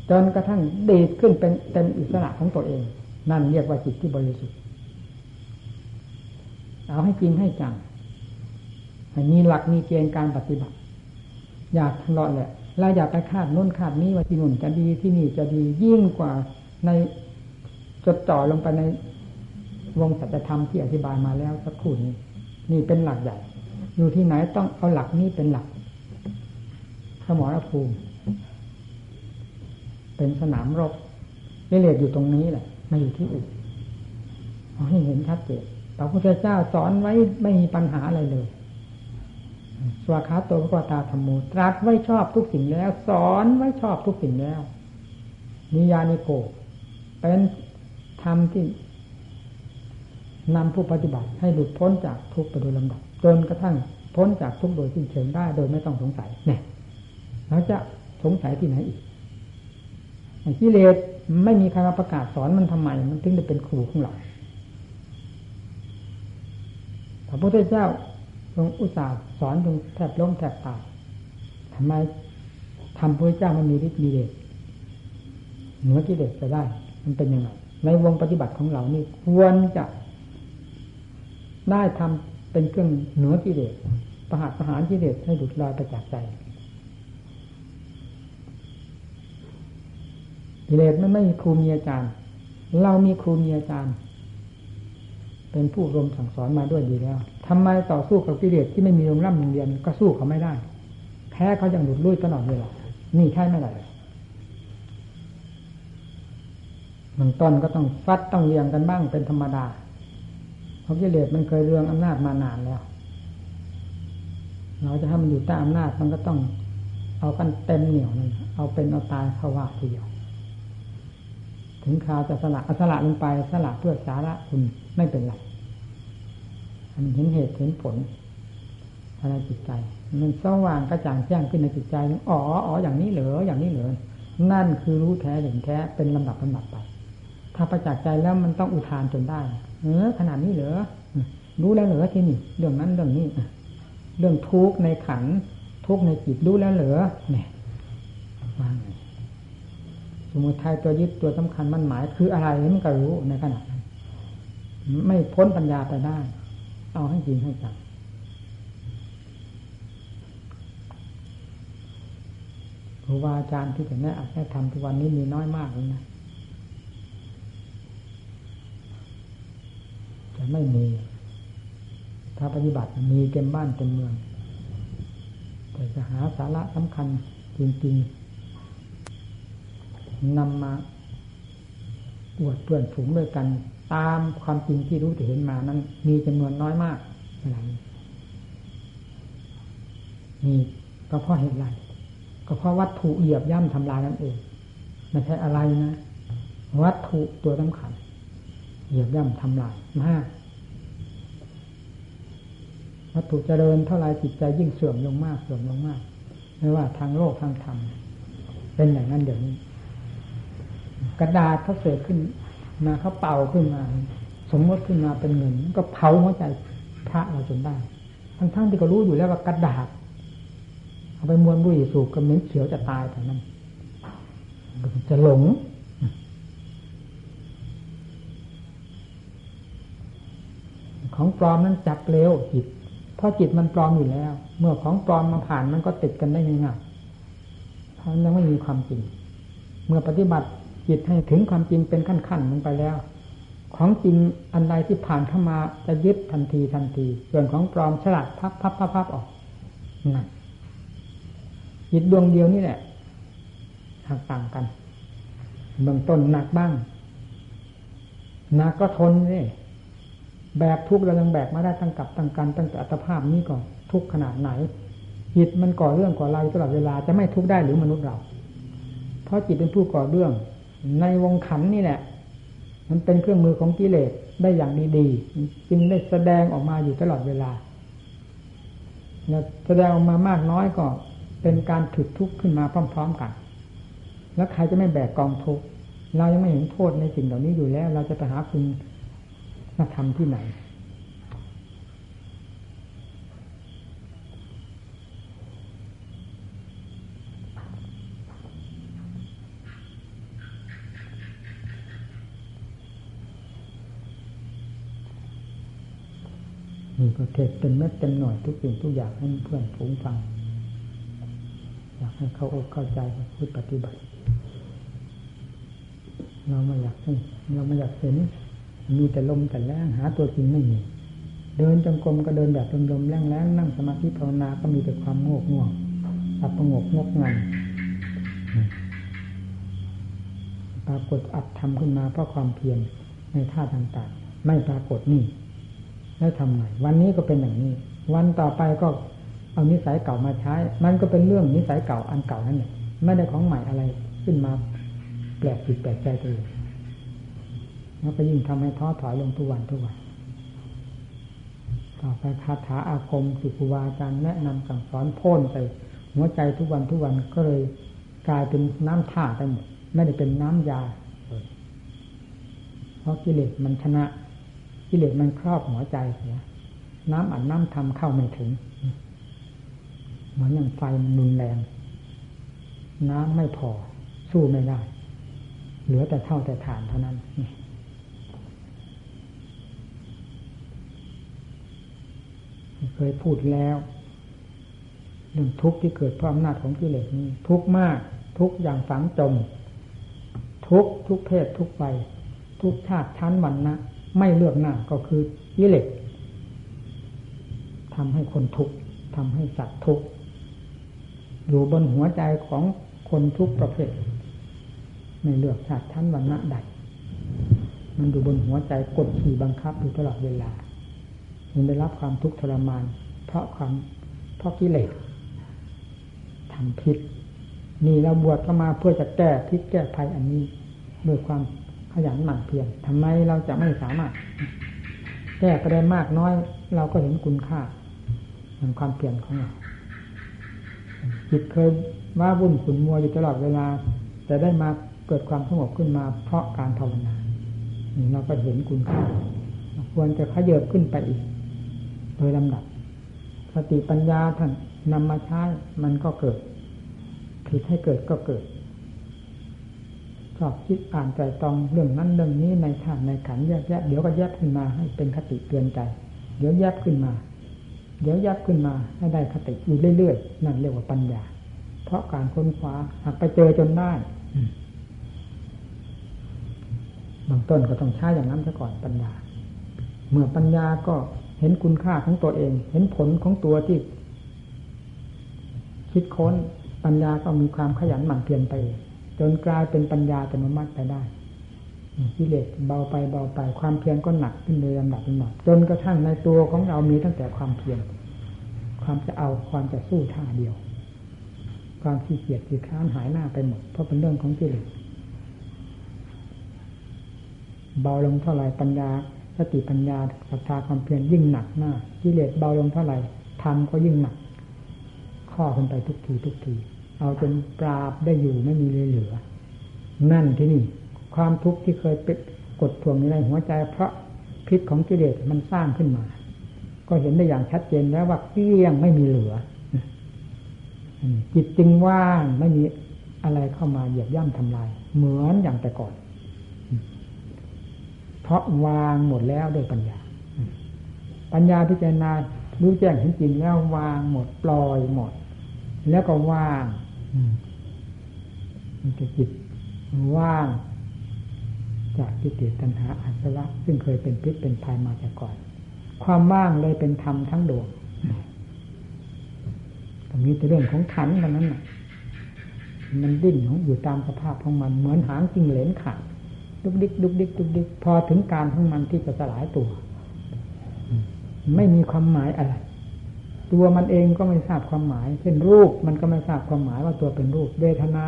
จนกระทั่งดีดขึ้นเป็นเต็มอิสระของตัวเอง นั่นเรียกว่าจิตที่บริสุทธิ์เอาให้จริงให้จังมีหลักมีเกณฑ์การปฏิบัติ อยากทะเลาะแหละเราอยากไปคาดน้นคาดนี้ว่าที่นุ่นจะดีที่นี่จะดียิ่งกว่าใน จดจ่อลงไปในวงสัจธรรมที่อธิบายมาแล้วสักครู่นี้นี่เป็นหลักใหญ่ อยู่ที่ไหนต้องเอาหลักนี้เป็นหลักสมรภูมิเป็นสนามรบกิเลสอยู่ตรงนี้แหละไม่อยู่ที่อื่นเอาให้เห็นชัดเจนพระพุทธเจ้าสอนไว้ไม่มีปัญหาอะไรเลยสวาคาโตพระตาธรรมโมตรัสไว้ชอบทุกสิ่งแล้ว สอนไว้ชอบทุกสิ่งแล้วนิยานิโกเป็น ธรรมที่นำผู้ปฏิบัติให้หลุดพ้นจากทุกข์ไปโดยลำดับจนกระทั่งพ้นจากทุกข์โดยสิ้นเชิงได้โดยไม่ต้องสงสัยเนี่ยเราจะสงสัยที่ไหนอีกกิเลสไม่มีใครมาประกาศสอนมันทำไม มันถึงจะเป็นครูของเราพระพุทธเจ้าทรงอุตส่าห์สอนจนแทบล้มแทบตายทำไมทำพระเจ้ามันมีฤทธิ์มีเดชเหนือกิเลสจะได้ มันเป็นยังไง ในวงปฏิบัติของเรานี่ควรจะ ได้ทำเป็นเครื่องเหนือกิเลสประหารประหารกิเลสให้หลุดลอยไปจากใจกิเลสมันไม่มีครูมีอาจารย์ เรามีครูมีอาจารย์ เป็นผู้รวมสั่งสอนมาด้วยดีแล้วทำไมต่อสู้กับกิเลสที่ไม่มีโรงร่ำโรงเรียนก็สู้เขาไม่ได้ แพ้เขาอย่างหลุดลุ่ยตลอดเวลานี่ใช่ไม่ได้เมืองต้นก็ต้องฟัดต้องเรียงกันบ้างเป็นธรรมดา เพราะกิเลสมันเคยเรื่องอำนาจมานานแล้ว เราจะให้มันอยู่ใต้อำนาจมันก็ต้องเอากันเต็มเหนียวนั่นเอาเป็นเอาตายเข้าว่าทีเดียว ถึงคราวจะสละอสละลงไปสละเพื่อสาระคุณไม่เป็นไรอันเห็นเหตุเห็นผลภายในจิตใจมันสว่างกระจ่างแจ้งขึ้นในจิตใจ อ๋ออ๋ออย่างนี้เหรออย่างนี้เหรอนั่นคือรู้แท้เห็นแท้เป็นลำดับลำดับไป ถ้าประจักษ์ใจแล้วมันต้องอุทานจนได้ เออขนาดนี้เหรอรู้แล้วเหรอที่นี่เรื่องนั้นเรื่องนี้เรื่องทุกข์ในขันทุกข์ในจิตรู้แล้วเหรอเนี่ยว่าไงสมุทัยตัวยึดตัวสำคัญมันหมายคืออะไรมันก็รู้ในขณะนั้นไม่พ้นปัญญาไปได้ เอาให้จริงให้จังครูบาอาจารย์ที่จะแนะอัดแนะทำทุกวันนี้มีน้อยมากเลยนะจะ ไม่มี ถ้าปฏิบัติมีเต็มบ้านเต็มเมือง แต่จะหาสาระสำคัญจริงๆนำมาอวดเพื่อนฝูงด้วยกัน ตามความจริงที่รู้ที่เห็นมานั้น มีจำนวนน้อยมากเวลานี้นี่ก็เพราะเหตุไรก็เพราะวัตถุเหยียบย่ำทำลายนั่นเองไม่ใช่อะไรนะวัตถุตัวสำคัญ เหยียบย่ำทำลายมากวัตถุเจริญเท่าไรจิตใจยิ่งเสื่อมลงมากเสื่อมลงมาก ไม่ว่าทางโลกทางธรรมเป็นอย่างนั้นเดี๋ยวนี้ กระดาษเขาเสกขึ้นมาเขาเป่าขึ้นมา สมมติขึ้นมาเป็นเงินก็เผาหัวใจพระเราจนได้ ทั้งๆที่ก็รู้อยู่แล้วว่ากระดาษเอาไปมวนบุหรี่สูบกระเหม็นเขียวจะตายแต่นั้นจะหลง ของปลอมนั้นจับเร็วจิตเพราะจิตมันปลอมอยู่แล้ว เมื่อของปลอมมาผ่านมันก็ติดกันได้ง่ายๆเพราะยังไม่มีความจริง เมื่อปฏิบัติจิตให้ถึงความจริงเป็นขั้นๆลงไปแล้ว ของจริงอันใดที่ผ่านเข้ามาจะยึดทันทีทันที ส่วนของปลอมฉลาดพับพับพับพับออกนั่นจิตดวงเดียวนี่แหละหักต่างกันเบื้องต้นหนักบ้างหนักก็ทนนี่ แบกทุกเรายังแบกมาได้ตั้งกับตั้งกันตั้งแต่อัตภาพนี้ก่อนทุกขนาดไหน จิตมันก่อเรื่องก่อราวตลอดเวลาจะไม่ทุกข์ได้หรือมนุษย์เรา เพราะจิตเป็นผู้ก่อเรื่อง ในวงขันนี่แหละ มันเป็นเครื่องมือของกิเลสได้อย่างดีๆจึงได้แสดงออกมาอยู่ตลอดเวลาแสดงออกมามากน้อยก็เป็นการถึกทุกข์ขึ้นมาพร้อม ๆกัน แล้วใครจะไม่แบกกองทุกข์เรายังไม่เห็นโทษในสิ่งเหล่านี้อยู่แล้ว เราจะไปหาคุณ ธรรมที่ไหน มีประเทศเป็นเม็ดเต็มหน่อยทุกสิ่งทุกอย่างให้เพื่อนฝูงฟัง อยากให้เขาอกเข้าใจพูดปฏิบัติ เราไม่อยากให้เราไม่อยากเห็น มีแต่ลมแต่แรงหาตัวจริงไม่มี เดินจงกรมก็เดินแบบลมๆแรงๆนั่งสมาธิภาวนาก็มีแต่ความโง่ง่วงอับประงกงกงันปรากฏอัดทำขึ้นมาเพราะความเพียรในท่าต่างๆ ไม่ปรากฏนี่แล้วทำไงวันนี้ก็เป็นอย่างนี้ วันต่อไปก็เอานิสัยเก่ามาใช้ มันก็เป็นเรื่องนิสัยเก่าอันเก่านั่นเองไม่ได้ของใหม่อะไรขึ้นมาแปลกผิดแปลกใจตัวเอง แล้วก็ยิ่งทำให้ท้อถอยลงทุกวันทุกวัน ต่อไปคาถาอาคมสิคุวาอาจารย์แนะนำสั่งสอนพ่นไป หัวใจทุกวันทุกวันก็เลยกลายเป็นน้ำท่าไปหมดไม่ได้เป็นน้ำยา เพราะกิเลสมันชนะ กิเลสมันครอบหัวใจเสียน้ำอัดน้ำทำเข้าไม่ถึง เหมือนอย่างไฟมันรุนแรง น้ำไม่พอสู้ไม่ได้ เหลือแต่เท่าแต่ฐานเท่านั้น เคยพูดแล้วเรื่องทุกข์ที่เกิดเพราะอำนาจของกิเลสนี้ ทุกข์มาก ทุกข์อย่างฝังจม ทุกทุกเพศทุกไปทุกชาติชั้นวันนะไม่เลือกหน้าก็คือกิเลสทำให้คนทุกข์ทำให้สัตว์ทุกข์อยู่บนหัวใจของคนทุกประเภทไม่เลือกชาติชั้นวันณะใดมันอยู่บนหัวใจกดขี่บังคับอยู่ตลอดเวลา มันได้รับความทุกข์ทรมาน เพราะความเพราะกิเลสทำพิษนี่เราบวชเข้ามาเพื่อจะแก้พิษแก้ภัยอันนี้ด้วยความขยันหมั่นเพียรทำไมเราจะไม่สามารถ แก้ก็ได้มากน้อย เราก็เห็นคุณค่าแห่งความเปลี่ยนของเราจิตเคยว่าวุ่นขุนมัวอยู่ตลอดเวลา แต่ได้มาเกิดความสงบขึ้นมา เพราะการภาวนาเราก็เห็นคุณค่า ควรจะขยับขึ้นไปอีก ดยลำดับ สติปัญญาท่านนำมาใช้มันก็เกิดผิดให้เกิดก็เกิดชอบคิดอ่านใจตองเรื่องนั้นเรื่องนี้ในธาตุในขันแยกแยะเดี๋ยวก็แยกขึ้นมาให้เป็นคติเตือนใจ เดี๋ยวแยกขึ้นมา เดี๋ยวแยกขึ้นมาให้ได้คติอยู่เรื่อยๆนั่นเรียกว่าปัญญา เพราะการค้นคว้าหากไปเจอจนได้บางต้นก็ต้องใช้อย่างนั้นซะก่อนปัญญา เมื่อปัญญาก็ เห็นคุณค่าของตัวเอง เห็นผลของตัวที่ คิดค้นปัญญาก็มีความขยันหมั่นเพียรไป จนกลายเป็นปัญญาอัตโนมัติไปได้กิเลสเบาไปเบาไปความเพียรก็หนักขึ้นเลยลำดับลำดับจนกระทั่งในตัวของเรามีตั้งแต่ความเพียรความจะเอาความจะสู้ท่าเดียว ความขี้เกียจขี้ค้านหายหน้าไปหมด เพราะเป็นเรื่องของกิเลสเบาลงเท่าไหร่ปัญญา สติปัญญาศรัทธาความเพียรยิ่งหนักหน้ากิเลสเบาลงเท่าไหร่ทำก็ยิ่งหนัก ข้อขึ้นไปทุกทีทุกที เอาจนปราบได้อยู่ไม่มีเลยเหลือ นั่นที่นี่ ความทุกข์ที่เคยเป็นกดทวงในหัวใจเพราะพิษของกิเลสมันสร้างขึ้นมา ก็เห็นได้อย่างชัดเจนแล้วว่าเกลี้ยงไม่มีเหลือจิตจึงว่างไม่มีอะไรเข้ามาเหยียบย่ำทำลาย เหมือนอย่างแต่ก่อน ราะวางหมดแล้วด้วยปัญญา ปัญญาพิจารณารู้แจ้งเห็นจริงแล้ววางหมดปล่อยหมด แล้วก็ว่างมันจะจิตว่างจากกิเลสตัณหาอาสวะซึ่งเคยเป็นพิษเป็นภัยมาแต่ก่อน ความว่างเลยเป็นธรรมทั้งดวงตรงนี้เป็นเรื่องของขันเท่านั้นมันดิ้นของอยู่ตามสภาพของมันเหมือนหางจริงเหลนขาด ดุกดิกดุกดิกดุกดิกพอถึงการของมันที่จะสลายตัว ไม่มีความหมายอะไร ตัวมันเองก็ไม่ทราบความหมาย เช่นรูปมันก็ไม่ทราบความหมายว่าตัวเป็นรูป เวทนา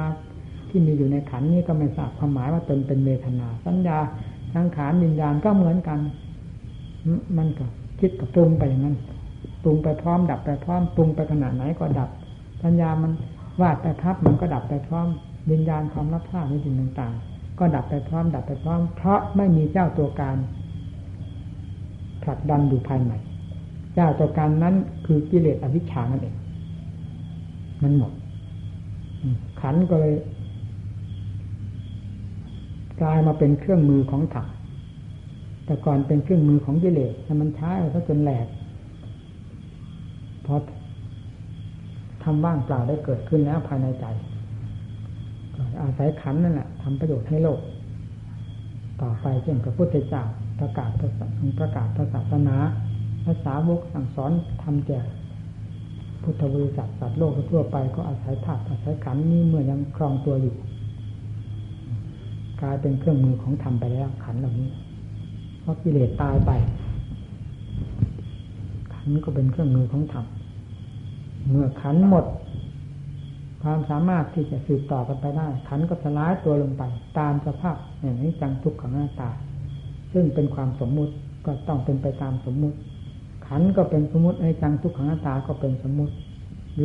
ที่มีอยู่ในขันนี้ก็ไม่ทราบความหมายว่าตนเป็นเวทนา สัญญาทางขานวิญญาณก็เหมือนกัน มันก็คิดกับปรุงไปอย่างนั้นปรุงไปพร้อม ดับไปพร้อมปรุงไปขนาดไหนก็ดับ สัญญามันวาดไปพับมันก็ดับไปพร้อมวิญญาณความรับทราบในสิ่งต่างๆ ก็ดับไปพร้อม ดับไปพร้อม เพราะไม่มีเจ้าตัวการผลักดันอยู่ภายในเจ้าตัวการนั้นคือกิเลสอวิชชานั่นเอง มันหมด ขันก็เลยกลายมาเป็นเครื่องมือของธรรมแต่ก่อนเป็นเครื่องมือของกิเลสแต่มันใช้ก็จนแหลกพอทำว่างเปล่าได้เกิดขึ้นแล้วภายในใจ อาศัยขันนั่นแหละทำประโยชน์ให้โลก ต่อไปเช่นพระพุทธเจ้าประกาศประกาศศาสนาภาษาวกสั่งสอนทำแก่พุทธบริษัทสัตว์โลกทั่วไปก็อาศัยธาตุอาศัยขันนี้เมื่อยังครองตัวอยู่ กลายเป็นเครื่องมือของธรรมไปแล้วขันเหล่านี้เพราะกิเลสตายไป ขันก็เป็นเครื่องมือของธรรมเมื่อขันหมด ความสามารถที่จะสืบต่อกันไปได้ ขันก็สลายตัวลงไป ตามสภาพอย่างนี้จังทุกขังหน้าตา ซึ่งเป็นความสมมุติก็ต้องเป็นไปตามสมมุติ ขันก็เป็นสมมติไอ้จังทุกขังหน้าตาก็เป็นสมมุติ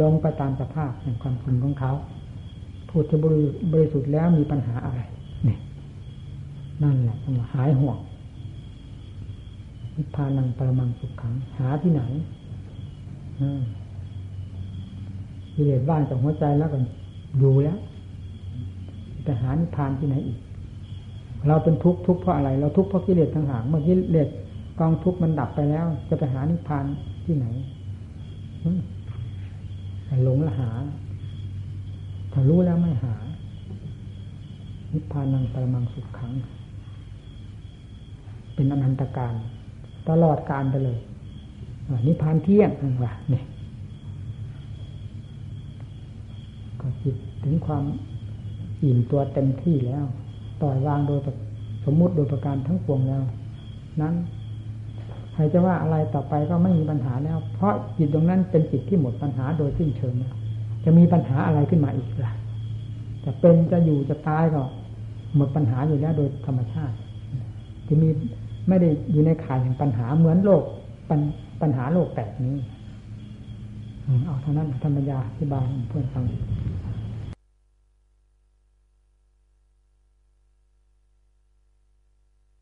ลงไปตามสภาพแห่งความจริงของเขาพูดที่บริสุทธิ์แล้วมีปัญหาอะไรนี่นั่นแหละต้องหายห่วงนิพพานังปรมังสุขขัง หาที่ไหน กิเลสบ้านจากหัวใจแล้วก็อยู่แล้วแต่หานิพพานที่ไหนอีก เราเป็นทุกข์ทุกข์เพราะอะไร เราทุกข์เพราะกิเลสทั้งหางเมื่อกิเลสกองทุกข์มันดับไปแล้ว จะไปหานิพพานที่ไหนหลงละหา ถ้ารู้แล้วไม่หา นิพพานังปรมังสุขขัง เป็นอนันตการ ตลอดการไปเลยนิพพานเที่ยงนั่นว่าเนี่ย ก็จิตถึงความอิ่มตัวเต็มที่แล้วปล่อยวางโดยสมมุติโดยประการทั้งปวงแล้ว นั้นใครจะว่าอะไรต่อไปก็ไม่มีปัญหาแล้ว เพราะจิตตรงนั้นเป็นจิตที่หมดปัญหาโดยสิ้นเชิงแล้วจะมีปัญหาอะไรขึ้นมาอีกล่ะจะเป็นจะอยู่จะตายก็หมดปัญหาอยู่แล้วโดยธรรมชาติจะมีไม่ได้อยู่ในข่ายแห่งปัญหาเหมือนโลกปัญปัญหาโลกแตกนี้เอาเท่านั้นธรรมยาที่บายเพื่อนฟัง